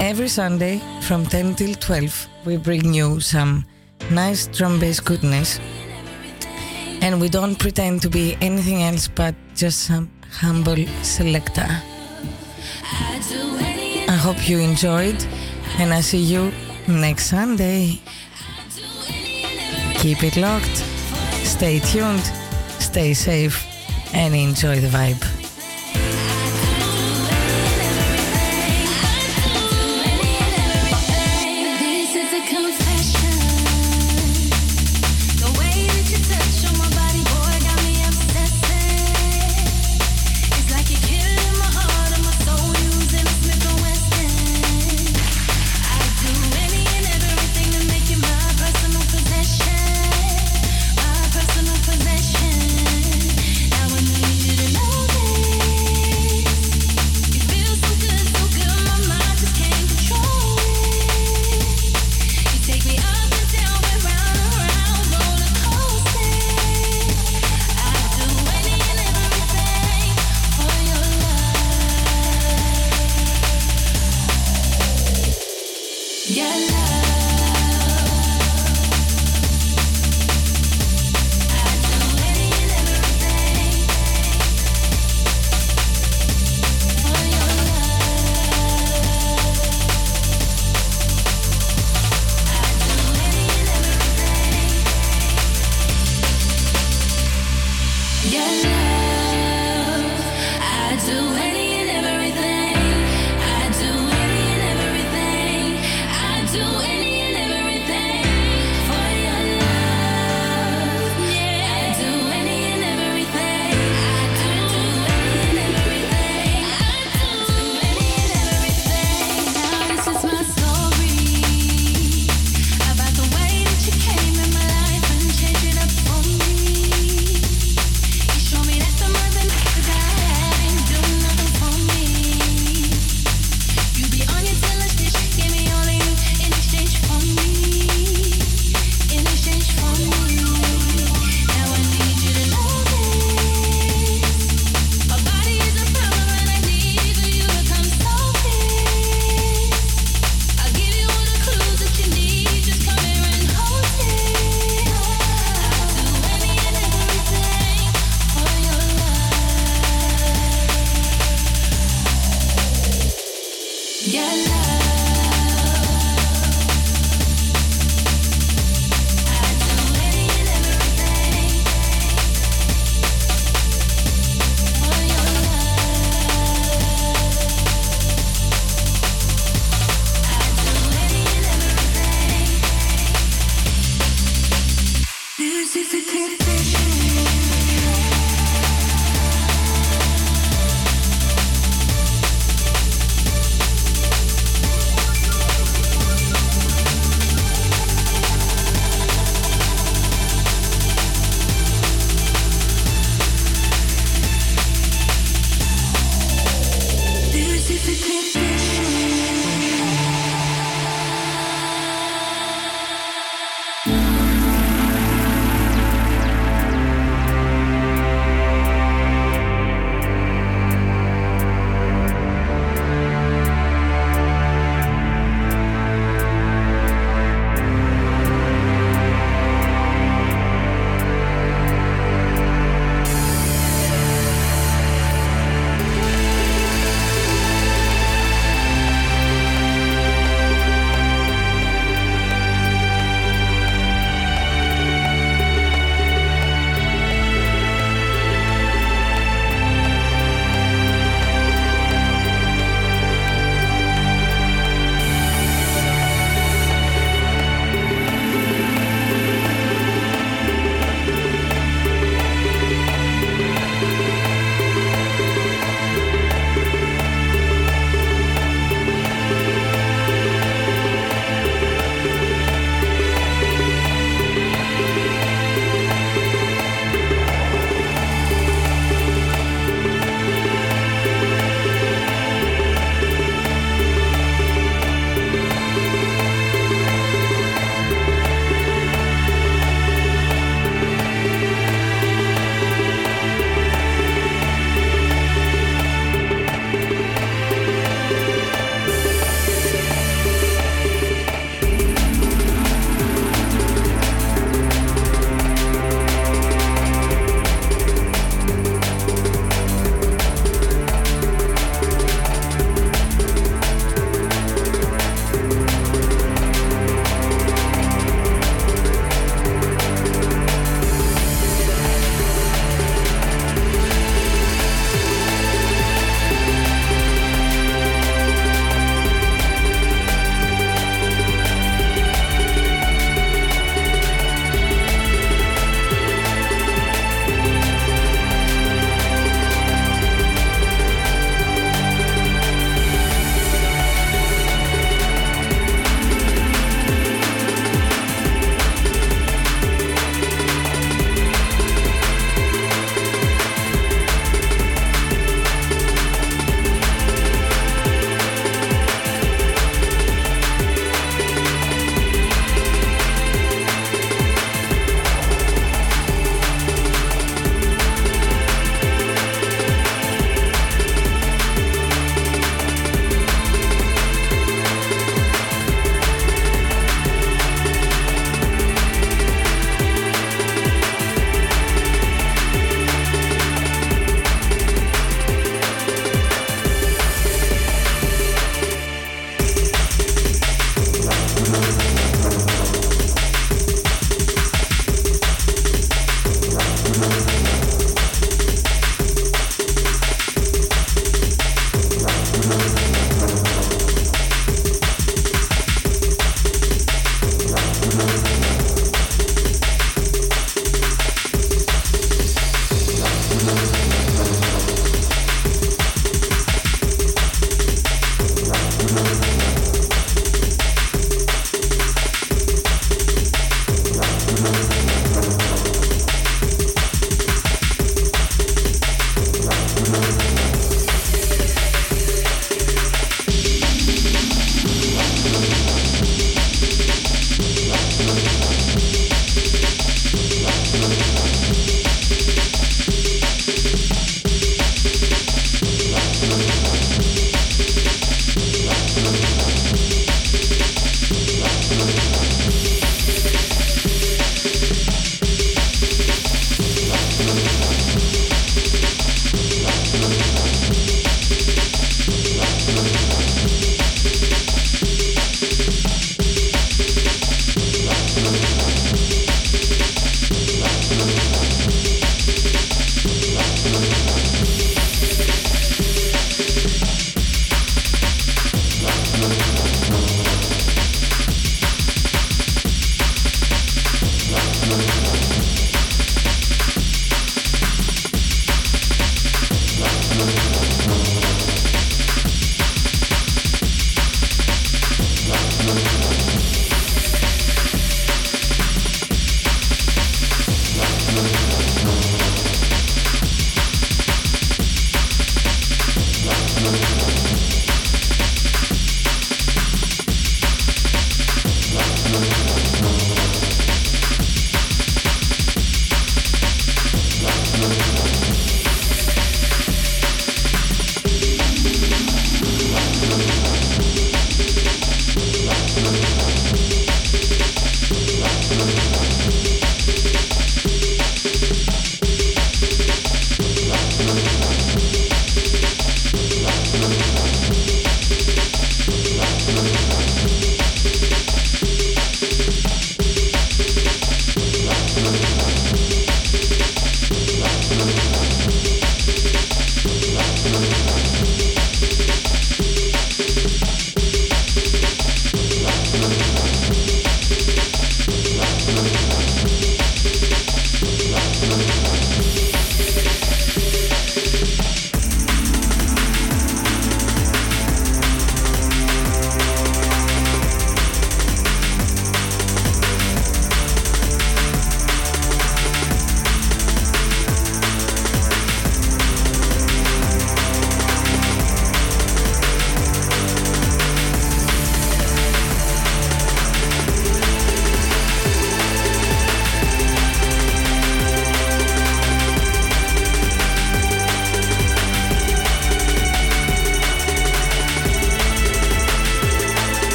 Every Sunday from 10 till 12 we bring you some nice drum bass goodness. And we don't pretend to be anything else but just some humble selector. I hope you enjoyed, and I see you next Sunday. Keep it locked, stay tuned, stay safe, and enjoy the vibe.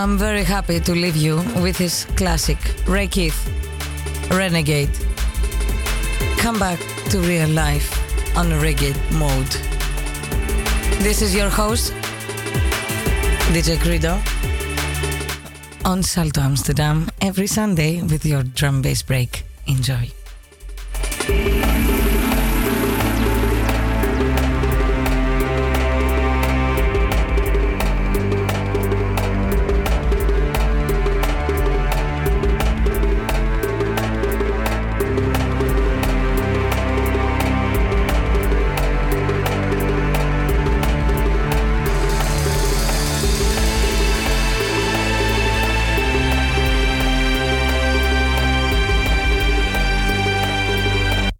I'm very happy to leave you with his classic Ray Keith, Renegade. Come back to real life on reggae mode. This is your host, DJ Credo, on Salto Amsterdam every Sunday with your drum bass break. Enjoy.